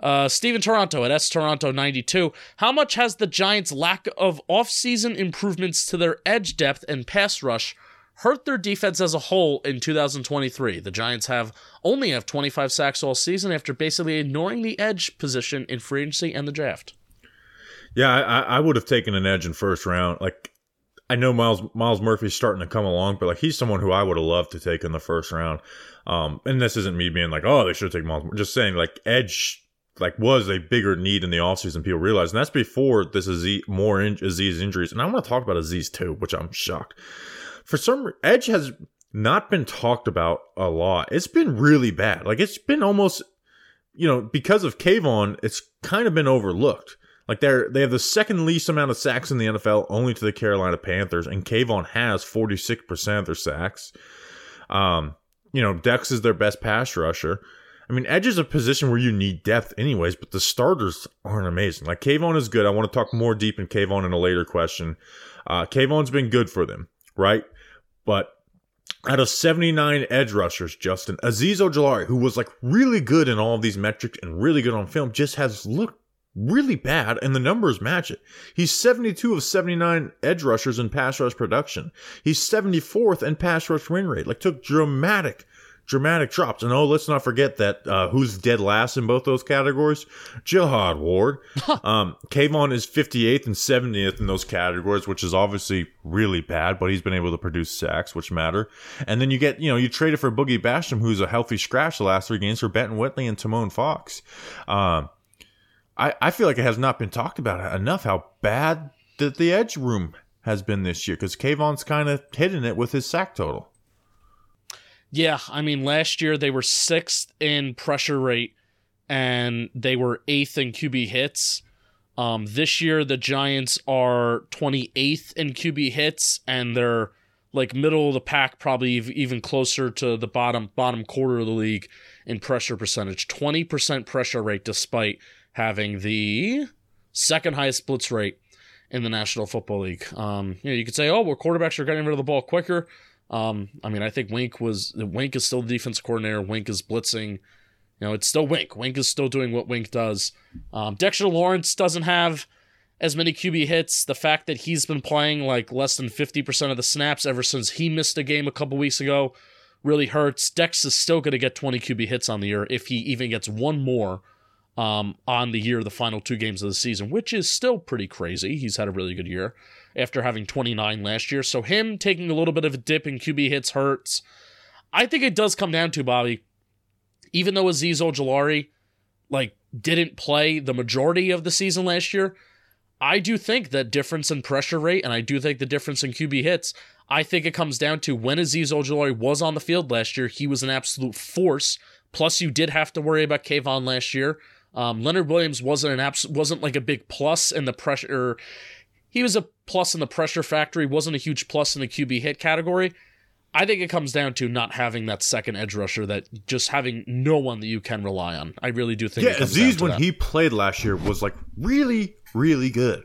Uh, Steven Toronto at S Toronto 92. How much has the Giants' lack of offseason improvements to their edge depth and pass rush hurt their defense as a whole in 2023? The Giants have only have 25 sacks all season after basically ignoring the edge position in free agency and the draft. Yeah, I, I would have taken an edge in first round. Like, I know Myles Myles Murphy's starting to come along, but like he's someone who I would have loved to take in the first round. Um, and this isn't me being like, oh, they should take Myles. Just saying, like edge, like was a bigger need in the offseason. People realize, and that's before this Azeez, more in, Azeez injuries. And I want to talk about Azeez too, which I'm shocked. For some, edge has not been talked about a lot. It's been really bad. Like it's been almost you know, because of Kayvon, it's kind of been overlooked. Like they're they have the second least amount of sacks in the NFL, only to the Carolina Panthers, and Kayvon has forty six percent of their sacks. Um, you know, Dex is their best pass rusher. I mean, edge is a position where you need depth, anyways, but the starters aren't amazing. Like Kayvon is good. I want to talk more deep in Kayvon in a later question. Uh, Kayvon's been good for them, right? But out of 79 edge rushers, Justin, Azeez Ojulari, who was like really good in all of these metrics and really good on film, just has looked really bad, and the numbers match it. He's 72 of 79 edge rushers in pass rush production. He's 74th in pass rush win rate. Like, took dramatic, dramatic drops. And oh, let's not forget that uh, who's dead last in both those categories? Jihad Ward. um, Kayvon is 58th and 70th in those categories, which is obviously really bad, but he's been able to produce sacks, which matter. And then you get, you know, you traded for Boogie Basham, who's a healthy scratch the last three games for Benton Whitley and Tomon Fox. Um, I, I feel like it has not been talked about enough how bad the, the edge room has been this year because Kayvon's kind of hitting it with his sack total. Yeah, I mean, last year they were sixth in pressure rate and they were eighth in QB hits. Um, this year the Giants are 28th in QB hits and they're like middle of the pack, probably even closer to the bottom bottom quarter of the league in pressure percentage. 20% pressure rate despite having the second highest blitz rate in the National Football League. Um, you know, you could say, oh, well, quarterbacks are getting rid of the ball quicker. Um, I mean, I think Wink was Wink is still the defense coordinator. Wink is blitzing. You know, it's still Wink. Wink is still doing what Wink does. Um, Dexter Lawrence doesn't have as many QB hits. The fact that he's been playing like less than 50% of the snaps ever since he missed a game a couple weeks ago really hurts. Dex is still going to get 20 QB hits on the year if he even gets one more um, on the year, the final two games of the season, which is still pretty crazy. He's had a really good year after having 29 last year. So him taking a little bit of a dip in QB hits hurts. I think it does come down to Bobby, even though Azeez Ojulari like didn't play the majority of the season last year. I do think that difference in pressure rate, and I do think the difference in QB hits. I think it comes down to when Azeez Ojulari was on the field last year, he was an absolute force. Plus, you did have to worry about Kayvon last year. Um, Leonard Williams wasn't an abs- wasn't like a big plus in the pressure. He was a plus in the pressure factory, wasn't a huge plus in the QB hit category. I think it comes down to not having that second edge rusher, that just having no one that you can rely on. I really do think. Yeah, Azeez when that. he played last year was like really, really good,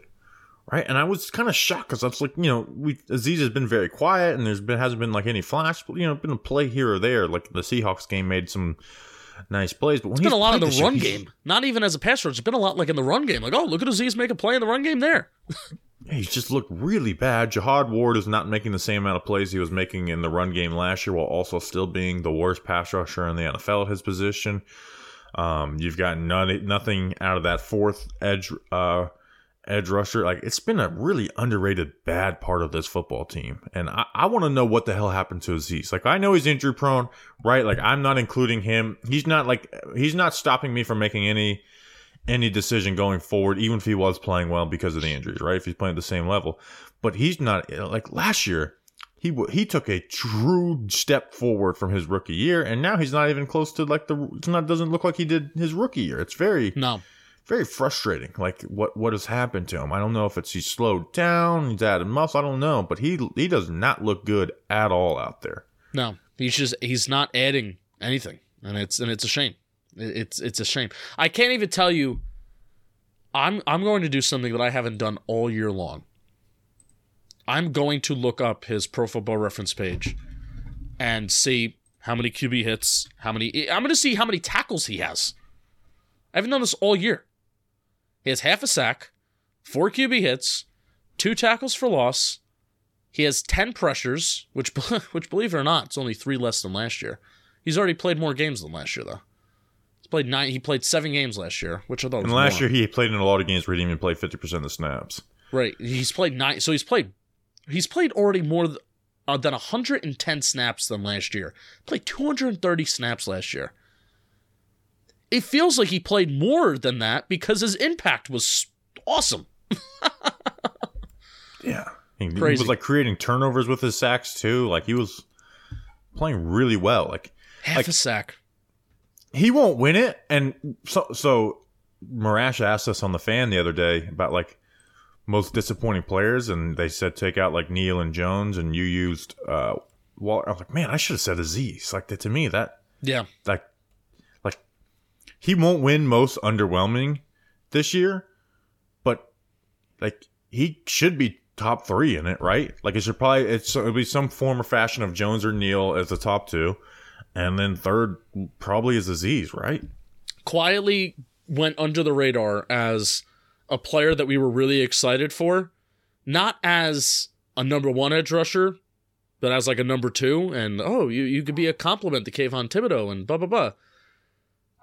right? And I was kind of shocked because I was like, you know, we Azeez has been very quiet, and there's been hasn't been like any flash, but you know, been a play here or there. Like the Seahawks game made some nice plays. But when it's been a lot in the run year, game, not even as a passer. It's been a lot like in the run game. Like, oh, look at Azeez make a play in the run game there. he's just looked really bad. Jihad Ward is not making the same amount of plays he was making in the run game last year, while also still being the worst pass rusher in the NFL at his position. Um, you've got none, nothing out of that fourth edge uh, edge rusher. Like it's been a really underrated bad part of this football team. And I, I want to know what the hell happened to Azeez. Like I know he's injury prone, right? Like I'm not including him. He's not like he's not stopping me from making any any decision going forward, even if he was playing well because of the injuries, right? If he's playing at the same level. But he's not like last year. He, he took a true step forward from his rookie year, and now he's not even close to like the. It's not doesn't look like he did his rookie year. It's very no very frustrating. Like what what has happened to him? I don't know if it's he's slowed down, he's added muscle. I don't know, but he he does not look good at all out there. No, he's just he's not adding anything, and it's and it's a shame. It's it's a shame. I can't even tell you. I'm I'm going to do something that I haven't done all year long. I'm going to look up his Pro Football Reference page and see how many QB hits, how many. I'm going to see how many tackles he has. I haven't done this all year. He has half a sack, four QB hits, two tackles for loss. He has 10 pressures, which, which believe it or not, it's only three less than last year. He's already played more games than last year, though. He's played nine. He played seven games last year, which I thought. And last more. year he played in a lot of games where he didn't even play fifty percent of the snaps. Right. He's played nine. So he's played. He's played already more uh, than 110 snaps than last year. Played 230 snaps last year it feels like he played more than that because his impact was awesome. yeah. He, he, was like creating turnovers with his sacks too. Like he was playing really well. Like half like, a sack. he won't win it. And so, so Marash asked us on the fan the other day about like most disappointing players, and they said take out like Neal and Jones, and you used uh, Waller. I was like, man, I should have said Azeez. Like to me, that Yeah. like like he won't win most underwhelming this year, but like he should be top three in it, right? Like it should probably it's it'll be some form or fashion of Jones or Neal as the top two, and then third probably is Azeez, right? quietly went under the radar as a player that we were really excited for, not as a number one edge rusher, but as like a number two. And oh, you, you could be a compliment to Kayvon Thibodeaux and blah, blah, blah.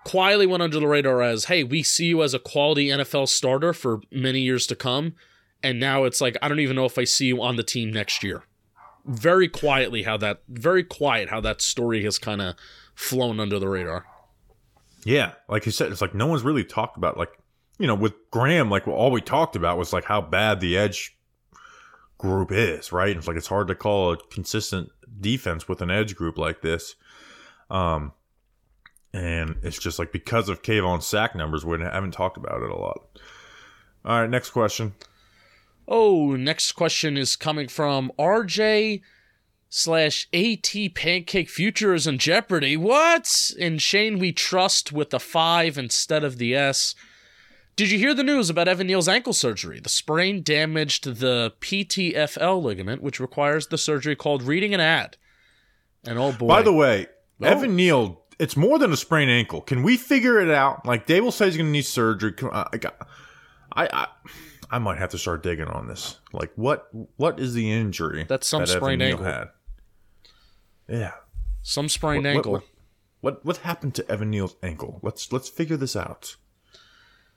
Quietly went under the radar as, hey, we see you as a quality NFL starter for many years to come. And now it's like, I don't even know if I see you on the team next year. Very quietly, how that, very quiet, how that story has kind of flown under the radar. Yeah, like you said, it's like no one's really talked about like you know with Graham, like all we talked about was like how bad the edge group is, right? It's like it's hard to call a consistent defense with an edge group like this. Um, and it's just like because of Kayvon's sack numbers, we haven't talked about it a lot. All right, next question. Oh, next question is coming from RJ slash AT Pancake Futures in Jeopardy. What? And Schoen we trust with the five instead of the S. Did you hear the news about Evan Neal's ankle surgery? The sprain damaged the PTFL ligament, which requires the surgery called reading an ad. And oh boy. By the way, Oh. Evan Neal, it's more than a sprained ankle. Can we figure it out? Like Daboll says, he's going to need surgery. I, I, I, I might have to start digging on this. Like, what, what is the injury That's some that sprained ankle. had? Yeah. some sprained What- ankle. What, what, what happened to Evan Neal's ankle? Let's let's figure this out.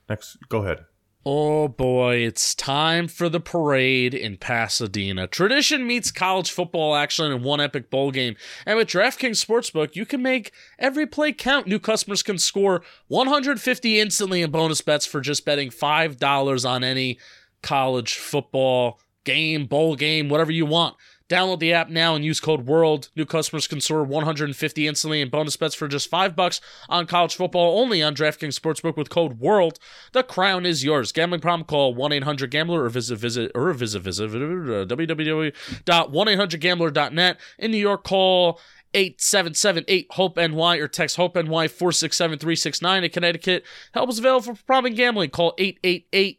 Next, go ahead. Oh boy, it's time for the parade in Pasadena. Tradition meets college football action in one epic bowl game. And with DraftKings Sportsbook, you can make every play count. New customers can score 150 instantly in bonus bets for just betting $5 on any college football game, bowl game, whatever you want. Download the app now and use code WORLD. New customers can score 150 instantly in bonus bets for just 5 bucks on college football only on DraftKings Sportsbook with code WORLD. The crown is yours. Gambling problem call 1-800-GAMBLER or visit visit or visit visit uh, www.1800gambler.net. In New York call 877-8 hope ny or text hope ny 467-369 in Connecticut. Help is available for problem gambling. Call 888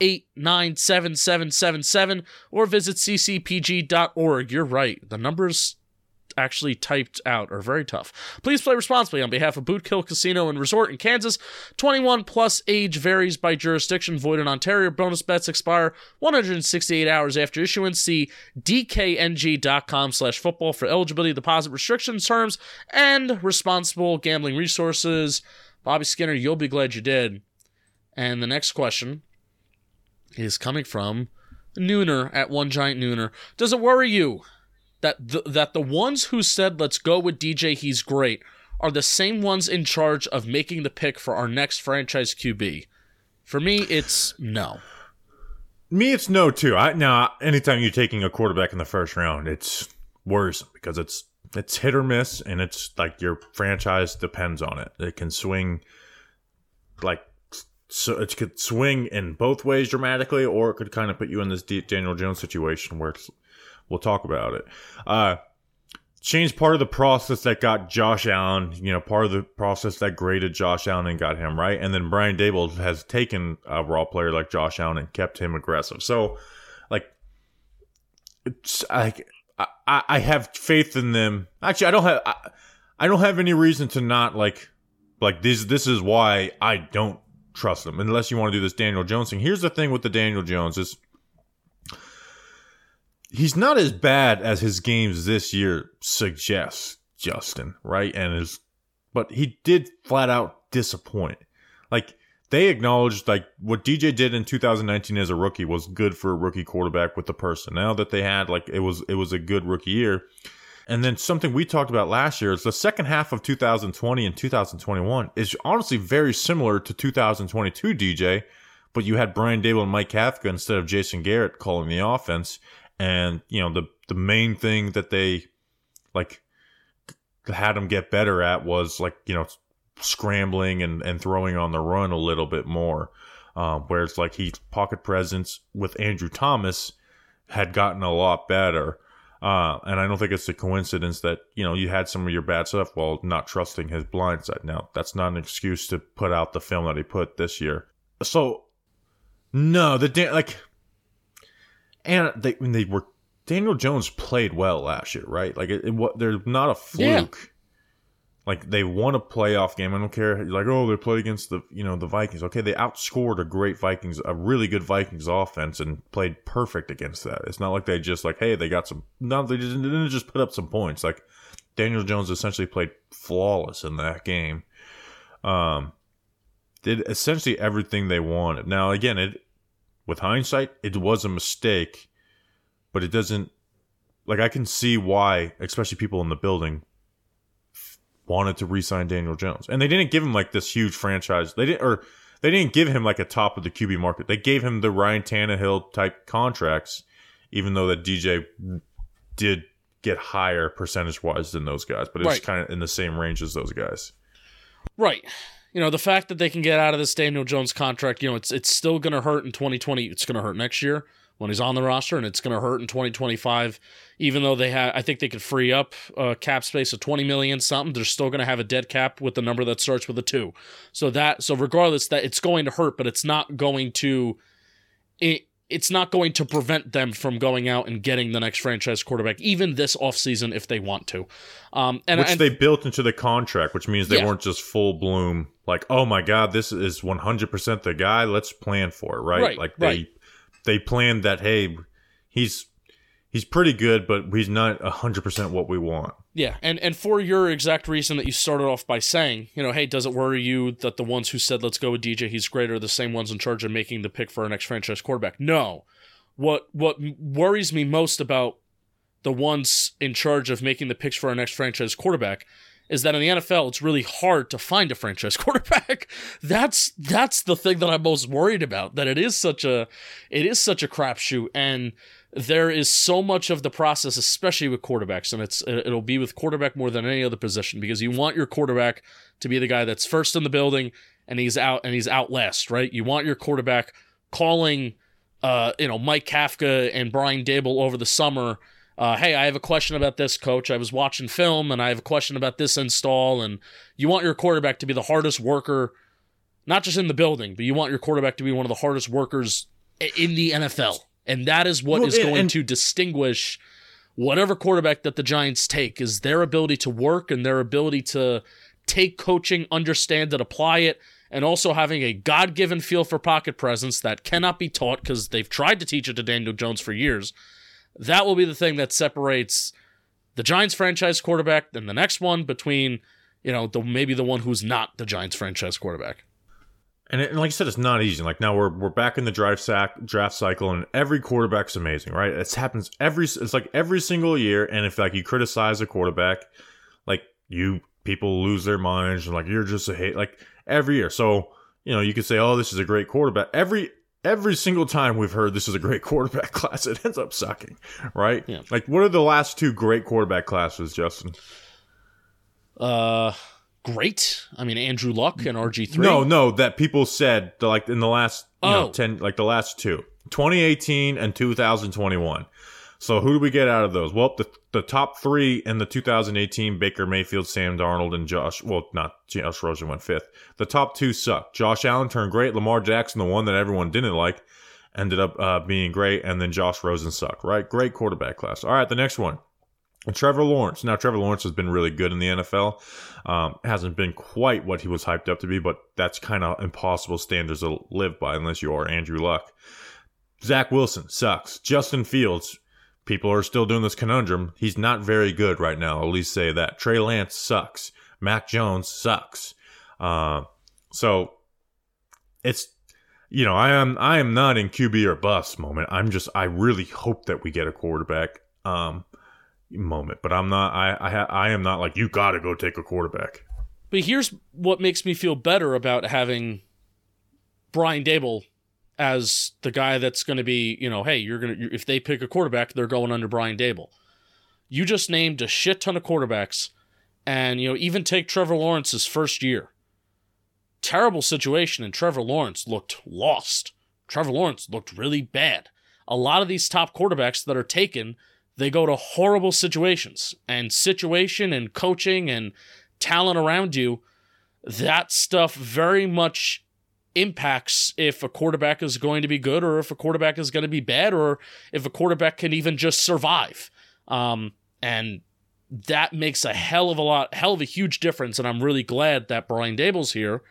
8977777 or visit ccpg.org. You're right. The numbers actually typed out are very tough. Please play responsibly on behalf of Boot Hill Casino and Resort in Kansas. 21 plus age varies by jurisdiction. Void in Ontario. Bonus bets expire 168 hours after issuance. See dkng.com slash football for eligibility, deposit restrictions, terms, and responsible gambling resources. Bobby Skinner, you'll be glad you did. And the next question is coming from Nooner at One Giant Nooner. Does it worry you that the, that the ones who said let's go with DJ, he's great, are the same ones in charge of making the pick for our next franchise QB? For me, it's no. Me, it's no too. I now anytime you're taking a quarterback in the first round, it's worrisome because it's it's hit or miss, and it's like your franchise depends on it. It can swing, like so it could swing in both ways dramatically, or it could kind of put you in this Daniel Jones situation where we'll talk about it. Uh, Schoen's part of the process that got Josh Allen, you know, part of the process that graded Josh Allen and got him right. And then Brian Daboll has taken a raw player like Josh Allen and kept him aggressive. So, like, it's like I, I I have faith in them. Actually, I don't have I, I don't have any reason to not like like this. This is why I don't trust them unless you want to do this Daniel Jones thing. Here's the thing with the Daniel Jones is he's not as bad as his games this year suggest, Justin, right? And is but he did flat out disappoint. Like they acknowledged like what DJ did in 2019 as a rookie was good for a rookie quarterback with the personnel that they had. Like it was it was a good rookie year. And then something we talked about last year is the second half of 2020 and 2021 is honestly very similar to 2022 DJ, but you had Brian Daboll and Mike Kafka instead of Jason Garrett calling the offense. And you know the the main thing that they like had him get better at was like you know scrambling and, and throwing on the run a little bit more. Um, where it's like he pocket presence with Andrew Thomas had gotten a lot better. Uh, and I don't think it's a coincidence that, you know, you had some of your bad stuff while not trusting his blind side. Now, that's not an excuse to put out the film that he put this year. So, no, the, like, and they, when they were, Daniel Jones played well last year, right? Like, it, it they're not a fluke. Yeah. Like they won a playoff game. I don't care. Like, oh, they played against the you know the Vikings. Okay, they outscored a great Vikings, a really good Vikings offense, and played perfect against that. It's not like they just like, hey, they got some. No, they didn't, didn't just put up some points. Like Daniel Jones essentially played flawless in that game. Um, did essentially everything they wanted. Now, again, it with hindsight, it was a mistake, but it doesn't. Like I can see why, especially people in the building wanted to re-sign Daniel Jones, and they didn't give him like this huge franchise. They didn't, or they didn't give him like a top of the QB market. They gave him the Ryan Tannehill type contracts, even though that DJ did get higher percentage wise than those guys, but it's right. kind of in the same range as those guys. Right. You know, the fact that they can get out of this Daniel Jones contract, you know, it's it's still going to hurt in 2020. It's going to hurt next year when he's on the roster, and it's going to hurt in 2025. Even though they have, I think they could free up a cap space of 20 million something. They're still going to have a dead cap with the number that starts with a two. So that, so regardless, that it's going to hurt, but it's not going to, it, it's not going to prevent them from going out and getting the next franchise quarterback, even this offseason if they want to. Um, and, which and, they built into the contract, which means they yeah. weren't just full bloom, like, oh my God, this is 100% the guy. Let's plan for it, right? right like they right they planned that hey, he's he's pretty good, but he's not hundred percent what we want. Yeah, and and for your exact reason that you started off by saying, you know, hey, does it worry you that the ones who said let's go with DJ, he's great, are the same ones in charge of making the pick for our next franchise quarterback? No. What what worries me most about the ones in charge of making the picks for our next franchise quarterback is that in the NFL it's really hard to find a franchise quarterback. that's that's the thing that I'm most worried about. That it is such a it is such a crapshoot, and there is so much of the process, especially with quarterbacks, and it's it'll be with quarterback more than any other position because you want your quarterback to be the guy that's first in the building and he's out and he's out last, right? You want your quarterback calling, uh, you know, Mike Kafka and Brian Daboll over the summer uh, hey, I have a question about this, coach. I was watching film and I have a question about this install. And you want your quarterback to be the hardest worker, not just in the building, but you want your quarterback to be one of the hardest workers in the NFL. And that is what well, is going and- to distinguish whatever quarterback that the Giants take is their ability to work and their ability to take coaching, understand it, apply it, and also having a God given feel for pocket presence that cannot be taught because they've tried to teach it to Daniel Jones for years. That will be the thing that separates the Giants franchise quarterback and the next one between, you know, the maybe the one who's not the Giants franchise quarterback. And, it, and like I said, it's not easy. Like now we're we're back in the drive sack draft cycle, and every quarterback's amazing, right? It happens every it's like every single year. And if like you criticize a quarterback, like you people lose their minds and like you're just a hate like every year. So you know you could say, oh, this is a great quarterback. Every every single time we've heard this is a great quarterback class, it ends up sucking, right? Yeah. Like, what are the last two great quarterback classes, Justin? Uh, great. I mean, Andrew Luck and RG three. No, no, that people said like in the last you oh. know, ten, like the last two, 2018 and 2021. So who do we get out of those? Well, the the top three in the 2018 Baker Mayfield, Sam Darnold, and Josh. Well, not Josh Rosen went fifth. The top two suck. Josh Allen turned great. Lamar Jackson, the one that everyone didn't like, ended up uh, being great, and then Josh Rosen sucked. Right, great quarterback class. All right, the next one. Trevor Lawrence. Now, Trevor Lawrence has been really good in the NFL. Um, hasn't been quite what he was hyped up to be, but that's kind of impossible standards to live by unless you are Andrew Luck. Zach Wilson sucks. Justin Fields people are still doing this conundrum. He's not very good right now. At least say that. Trey Lance sucks. Mac Jones sucks. Uh, so it's you know I am I am not in QB or bust moment. I'm just I really hope that we get a quarterback um, moment, but I'm not. I I, ha, I am not like you got to go take a quarterback. But here's what makes me feel better about having Brian Daboll as the guy that's going to be, you know, hey, you're going to, if they pick a quarterback, they're going under Brian Daboll. You just named a shit ton of quarterbacks. And, you know, even take Trevor Lawrence's first year. terrible situation, and Trevor Lawrence looked lost. Trevor Lawrence looked really bad. A lot of these top quarterbacks that are taken, they go to horrible situations, and situation and coaching and talent around you, that stuff very much impacts if a quarterback is going to be good or if a quarterback is going to be bad or if a quarterback can even just survive. Um, and that makes a hell of a lot, hell of a huge difference. And I'm really glad that Brian Daboll's here.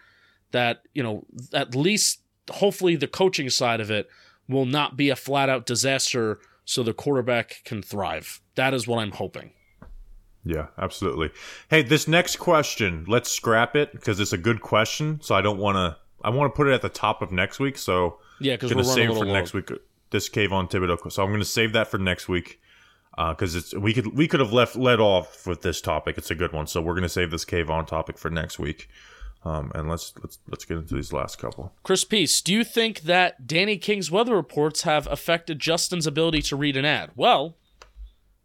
That you know, at least hopefully the coaching side of it will not be a flat out disaster, so the quarterback can thrive. That is what I'm hoping. Yeah, absolutely. Hey, this next question, let's scrap it because it's a good question. So I don't want to. I want to put it at the top of next week. So Yeah, because I'm we're save it for little next week. This Kayvon Thibodeaux. So I'm going to save that for next week because it's we could we could have left led off with this topic. It's a good one. So we're going to save this Kayvon topic for next week. Um, and let's let's let's get into these last couple. Chris Peace, do you think that Danny King's weather reports have affected Justin's ability to read an ad? Well,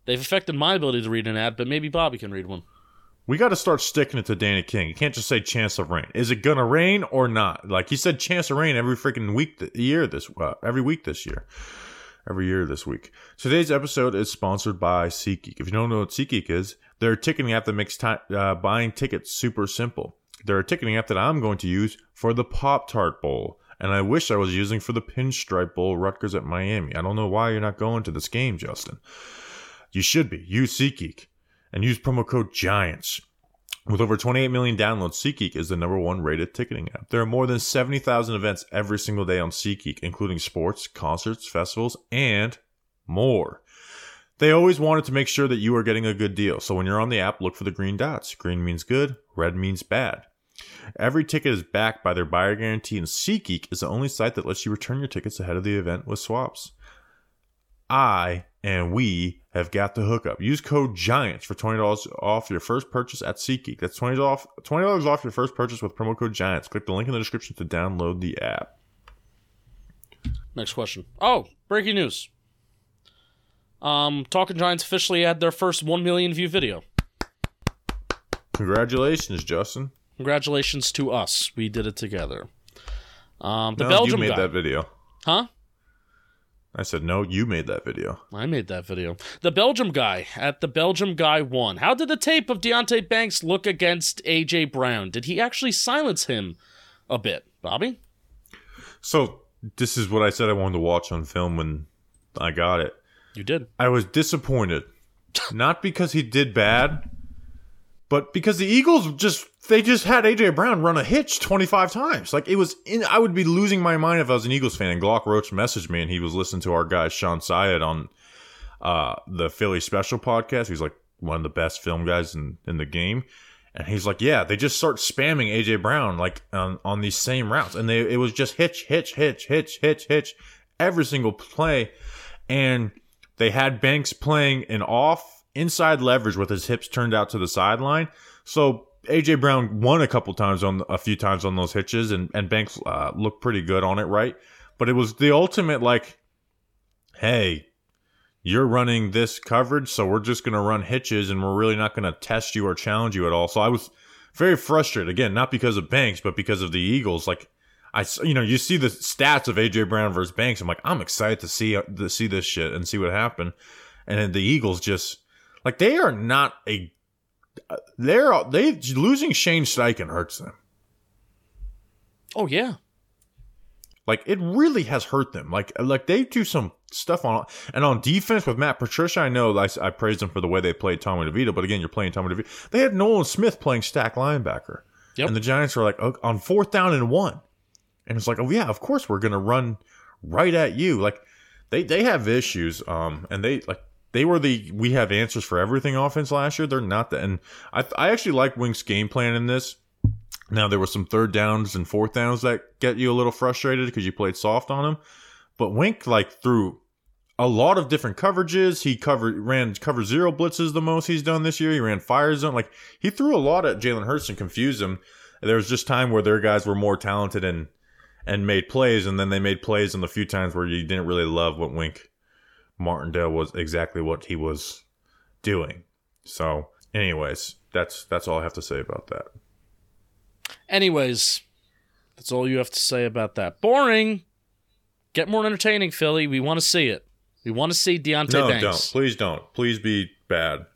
they've affected my ability to read an ad, but maybe Bobby can read one. We got to start sticking it to Danny King. You can't just say chance of rain. Is it gonna rain or not? Like he said, chance of rain every freaking week, th- year this uh, every week this year, every year this week. Today's episode is sponsored by SeatGeek. If you don't know what SeatGeek is, they're a ticketing app that makes uh, buying tickets super simple. They're a ticketing app that I'm going to use for the Pop Tart Bowl, and I wish I was using for the Pinstripe Bowl, Rutgers at Miami. I don't know why you're not going to this game, Justin. You should be. Use SeatGeek and use promo code GIANTS. With over 28 million downloads, SeatGeek is the number one rated ticketing app. There are more than 70,000 events every single day on SeatGeek, including sports, concerts, festivals, and more. They always wanted to make sure that you are getting a good deal. So when you're on the app, look for the green dots. Green means good, red means bad. Every ticket is backed by their buyer guarantee, and SeatGeek is the only site that lets you return your tickets ahead of the event with swaps. I and we have got the hookup. Use code GIANTS for $20 off your first purchase at SeatGeek. That's $20 off, $20 off your first purchase with promo code GIANTS. Click the link in the description to download the app. Next question. Oh, breaking news. Um, Talking Giants officially had their first 1 million view video. Congratulations, Justin. Congratulations to us. We did it together. Um, the no, Belgium you made guy. that video. Huh? I said, no, you made that video. I made that video. The Belgium guy at the Belgium guy won. How did the tape of Deonte Banks look against AJ Brown? Did he actually silence him a bit, Bobby? So, this is what I said I wanted to watch on film when I got it. You did. I was disappointed. Not because he did bad, but because the Eagles just they just had AJ Brown run a hitch 25 times. Like it was in I would be losing my mind if I was an Eagles fan and Glock Roach messaged me and he was listening to our guy Sean Syed on uh the Philly Special podcast. He's like one of the best film guys in in the game. And he's like, yeah, they just start spamming AJ Brown like on, on these same routes, and they it was just hitch, hitch, hitch, hitch, hitch, hitch, every single play, and they had Banks playing an off inside leverage with his hips turned out to the sideline. So AJ Brown won a couple times on a few times on those hitches, and and Banks uh, looked pretty good on it, right? But it was the ultimate like, hey, you're running this coverage, so we're just gonna run hitches, and we're really not gonna test you or challenge you at all. So I was very frustrated again, not because of Banks, but because of the Eagles. Like I, you know, you see the stats of AJ Brown versus Banks. I'm like, I'm excited to see to see this shit and see what happened. And the Eagles just like they are not a they're they losing Shane Steichen hurts them. Oh yeah. Like it really has hurt them. Like like they do some stuff on and on defense with Matt Patricia. I know I, I praised them for the way they played Tommy DeVito, but again, you're playing Tommy DeVito. They had Nolan Smith playing stack linebacker, Yep. and the Giants were like "Oh, on fourth down and one, and it's like, oh yeah, of course we're gonna run right at you. Like they they have issues, um, and they like they were the we have answers for everything offense last year. They're not that, and I I actually like Wink's game plan in this. Now there were some third downs and fourth downs that get you a little frustrated because you played soft on them, but Wink like threw a lot of different coverages. He covered ran cover zero blitzes the most he's done this year. He ran fire zone like he threw a lot at Jalen Hurts and confused him. There was just time where their guys were more talented and and made plays, and then they made plays in the few times where you didn't really love what Wink Martindale was exactly what he was doing. So, anyways, that's that's all I have to say about that. Anyways, That's all you have to say about that. Boring. Get more entertaining, Philly. We want to see it. We want to see Deonte no, Banks. don't. Please don't. Please be bad.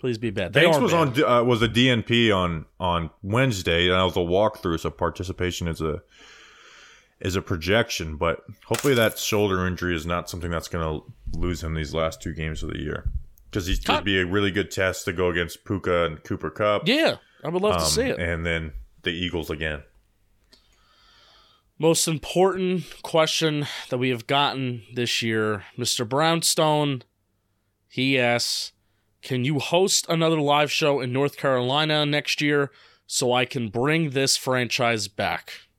Please be bad. They Banks was bad. on uh, was a DNP on on Wednesday, and that was a walkthrough, so participation is a is a projection. But hopefully, that shoulder injury is not something that's going to lose him these last two games of the year, because he's Con- could be a really good test to go against Puka and Cooper Kupp. Yeah, I would love um, to see it. and then the Eagles again. Most important question that we have gotten this year, Mr. Brownstone. He asks, "Can you host another live show in North Carolina next year so I can bring this franchise back?"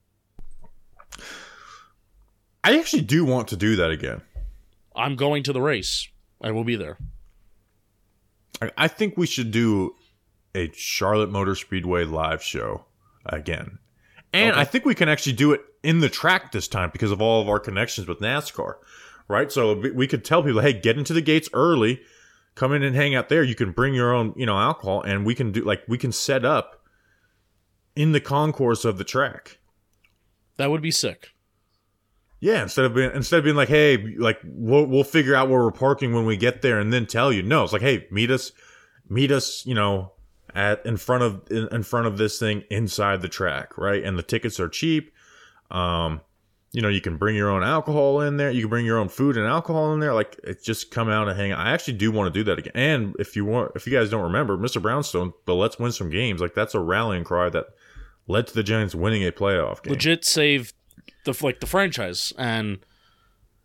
I actually do want to do that again. I'm going to the race. I will be there. I- I think we should do a Charlotte Motor Speedway live show again. And Okay. I think we can actually do it in the track this time because of all of our connections with NASCAR, right? So we could tell people, hey, get into the gates early, come in and hang out there. You can bring your own, you know, alcohol, and we can do like we can set up in the concourse of the track. That would be sick. Yeah, instead of being instead of being like, hey, like we'll we'll figure out where we're parking when we get there and then tell you. No, it's like, hey, meet us, meet us, you know, at in front of in, in front of this thing inside the track, right? And the tickets are cheap. Um, you know, you can bring your own alcohol in there. You can bring your own food and alcohol in there. Like, it's just come out and hang out. I actually do want to do that again. And if you want, if you guys don't remember, Mr. Brownstone, the Let's Win Some Games, like that's a rallying cry that led to the Giants winning a playoff game. Legit saved the like the franchise, and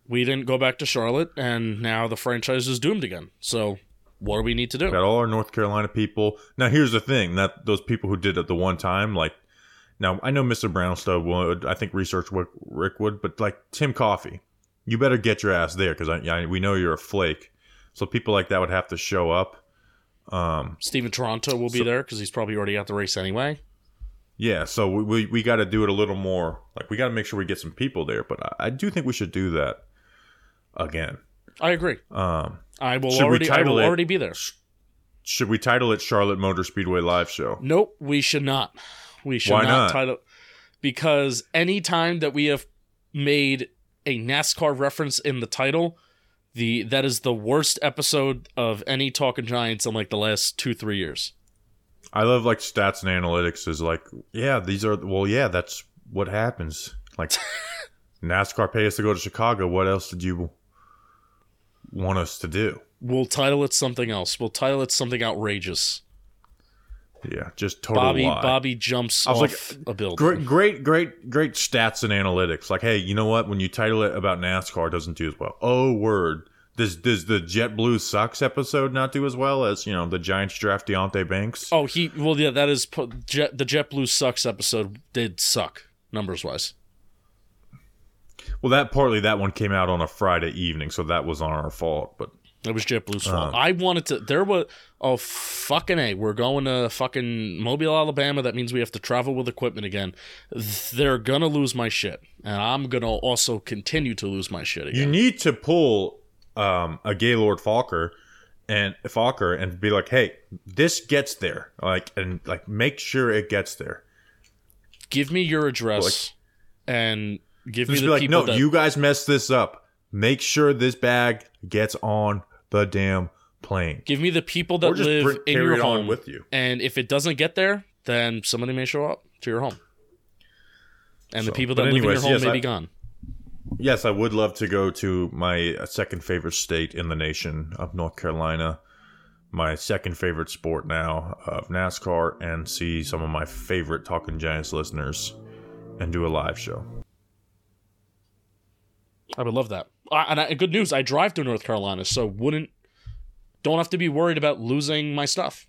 we didn't go back to Charlotte, and now the franchise is doomed again. So, what do we need to do? got all our North Carolina people. Now, here's the thing: that those people who did it the one time, like, now I know Mr. Brownstone would, I think research what Rick would, but like Tim Coffee, you better get your ass there because I, I, we know you're a flake. So people like that would have to show up. Um, Steven Toronto will be there because he's probably already at the race anyway. Yeah, so we we, we got to do it a little more. Like, we got to make sure we get some people there. But I, I do think we should do that again. I agree. Um, I will Should we already. I title will it- already be there. should we title it Charlotte Motor Speedway Live Show? Nope, we should not. We should Why not, not? title because any time that we have made a NASCAR reference in the title, the that is the worst episode of any Talking Giants in like the last two three years. I love like stats and analytics is like, yeah, these are well, yeah, that's what happens. Like NASCAR pay us to go to Chicago. What else did you want us to do? We'll title it something else. We'll title it something outrageous. Yeah, just total Bobby lie. Bobby jumps I was off like, a building. Great, great, great, great stats and analytics. Like, hey, you know what? When you title it about NASCAR, it doesn't do as well. Oh, word. Does does the JetBlue sucks episode not do as well as you know the Giants draft Deonte Banks? Oh, he well yeah, that is Jet, the JetBlue sucks episode did suck numbers wise. Well, that partly that one came out on a Friday evening, so that was on our fault. But it was JetBlue's fault. Uh. I wanted to. There was oh fucking a. We're going to fucking Mobile, Alabama. That means we have to travel with equipment again. They're gonna lose my shit, and I'm gonna also continue to lose my shit Again. You need to pull um, a Gaylord Focker and Focker and be like, "Hey, this gets there," like and like make sure it gets there. give me your address and give me the like, people "No, that you guys messed this up. Make sure this bag gets on the damn plane." give me the people that live bring- in your home with you. And if it doesn't get there, then somebody may show up to your home. And the people that but live in your home yes, may I- be gone. Yes, I would love to go to my uh, second favorite state in the nation of North Carolina, my second favorite sport now of NASCAR, and see some of my favorite Talking Giants listeners and do a live show. I would love that. And I, good news, I drive to North Carolina, so wouldn't don't have to be worried about losing my stuff.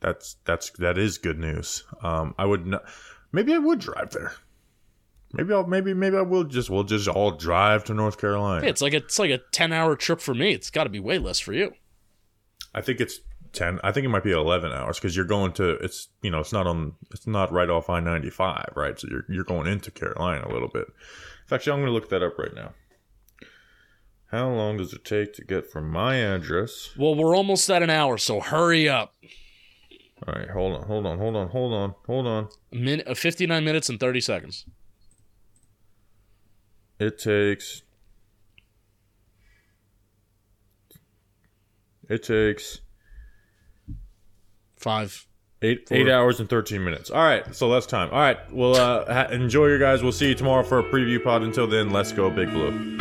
That's that's that is good news. Um, I would not. Maybe I would drive there. Maybe I'll maybe maybe I will just we'll just all drive to North Carolina. Hey, it's like a, it's like a ten hour trip for me. It's got to be way less for you. I think it's ten. I think it might be eleven hours because you're going to. It's you know it's not on. It's not right off I ninety five, right? So you're you're going into Carolina a little bit. In fact, I'm going to look that up right now. How long does it take to get from my address? Well, we're almost at an hour, so hurry up. All right, hold on, hold on, hold on, hold on, hold on. Min- uh, 59 minutes and 30 seconds. It takes. It takes Five. eight eight hours and thirteen minutes. All right, so that's time. All right, well, uh, ha- enjoy, you guys. We'll see you tomorrow for a preview pod. Until then, let's go, Big Blue.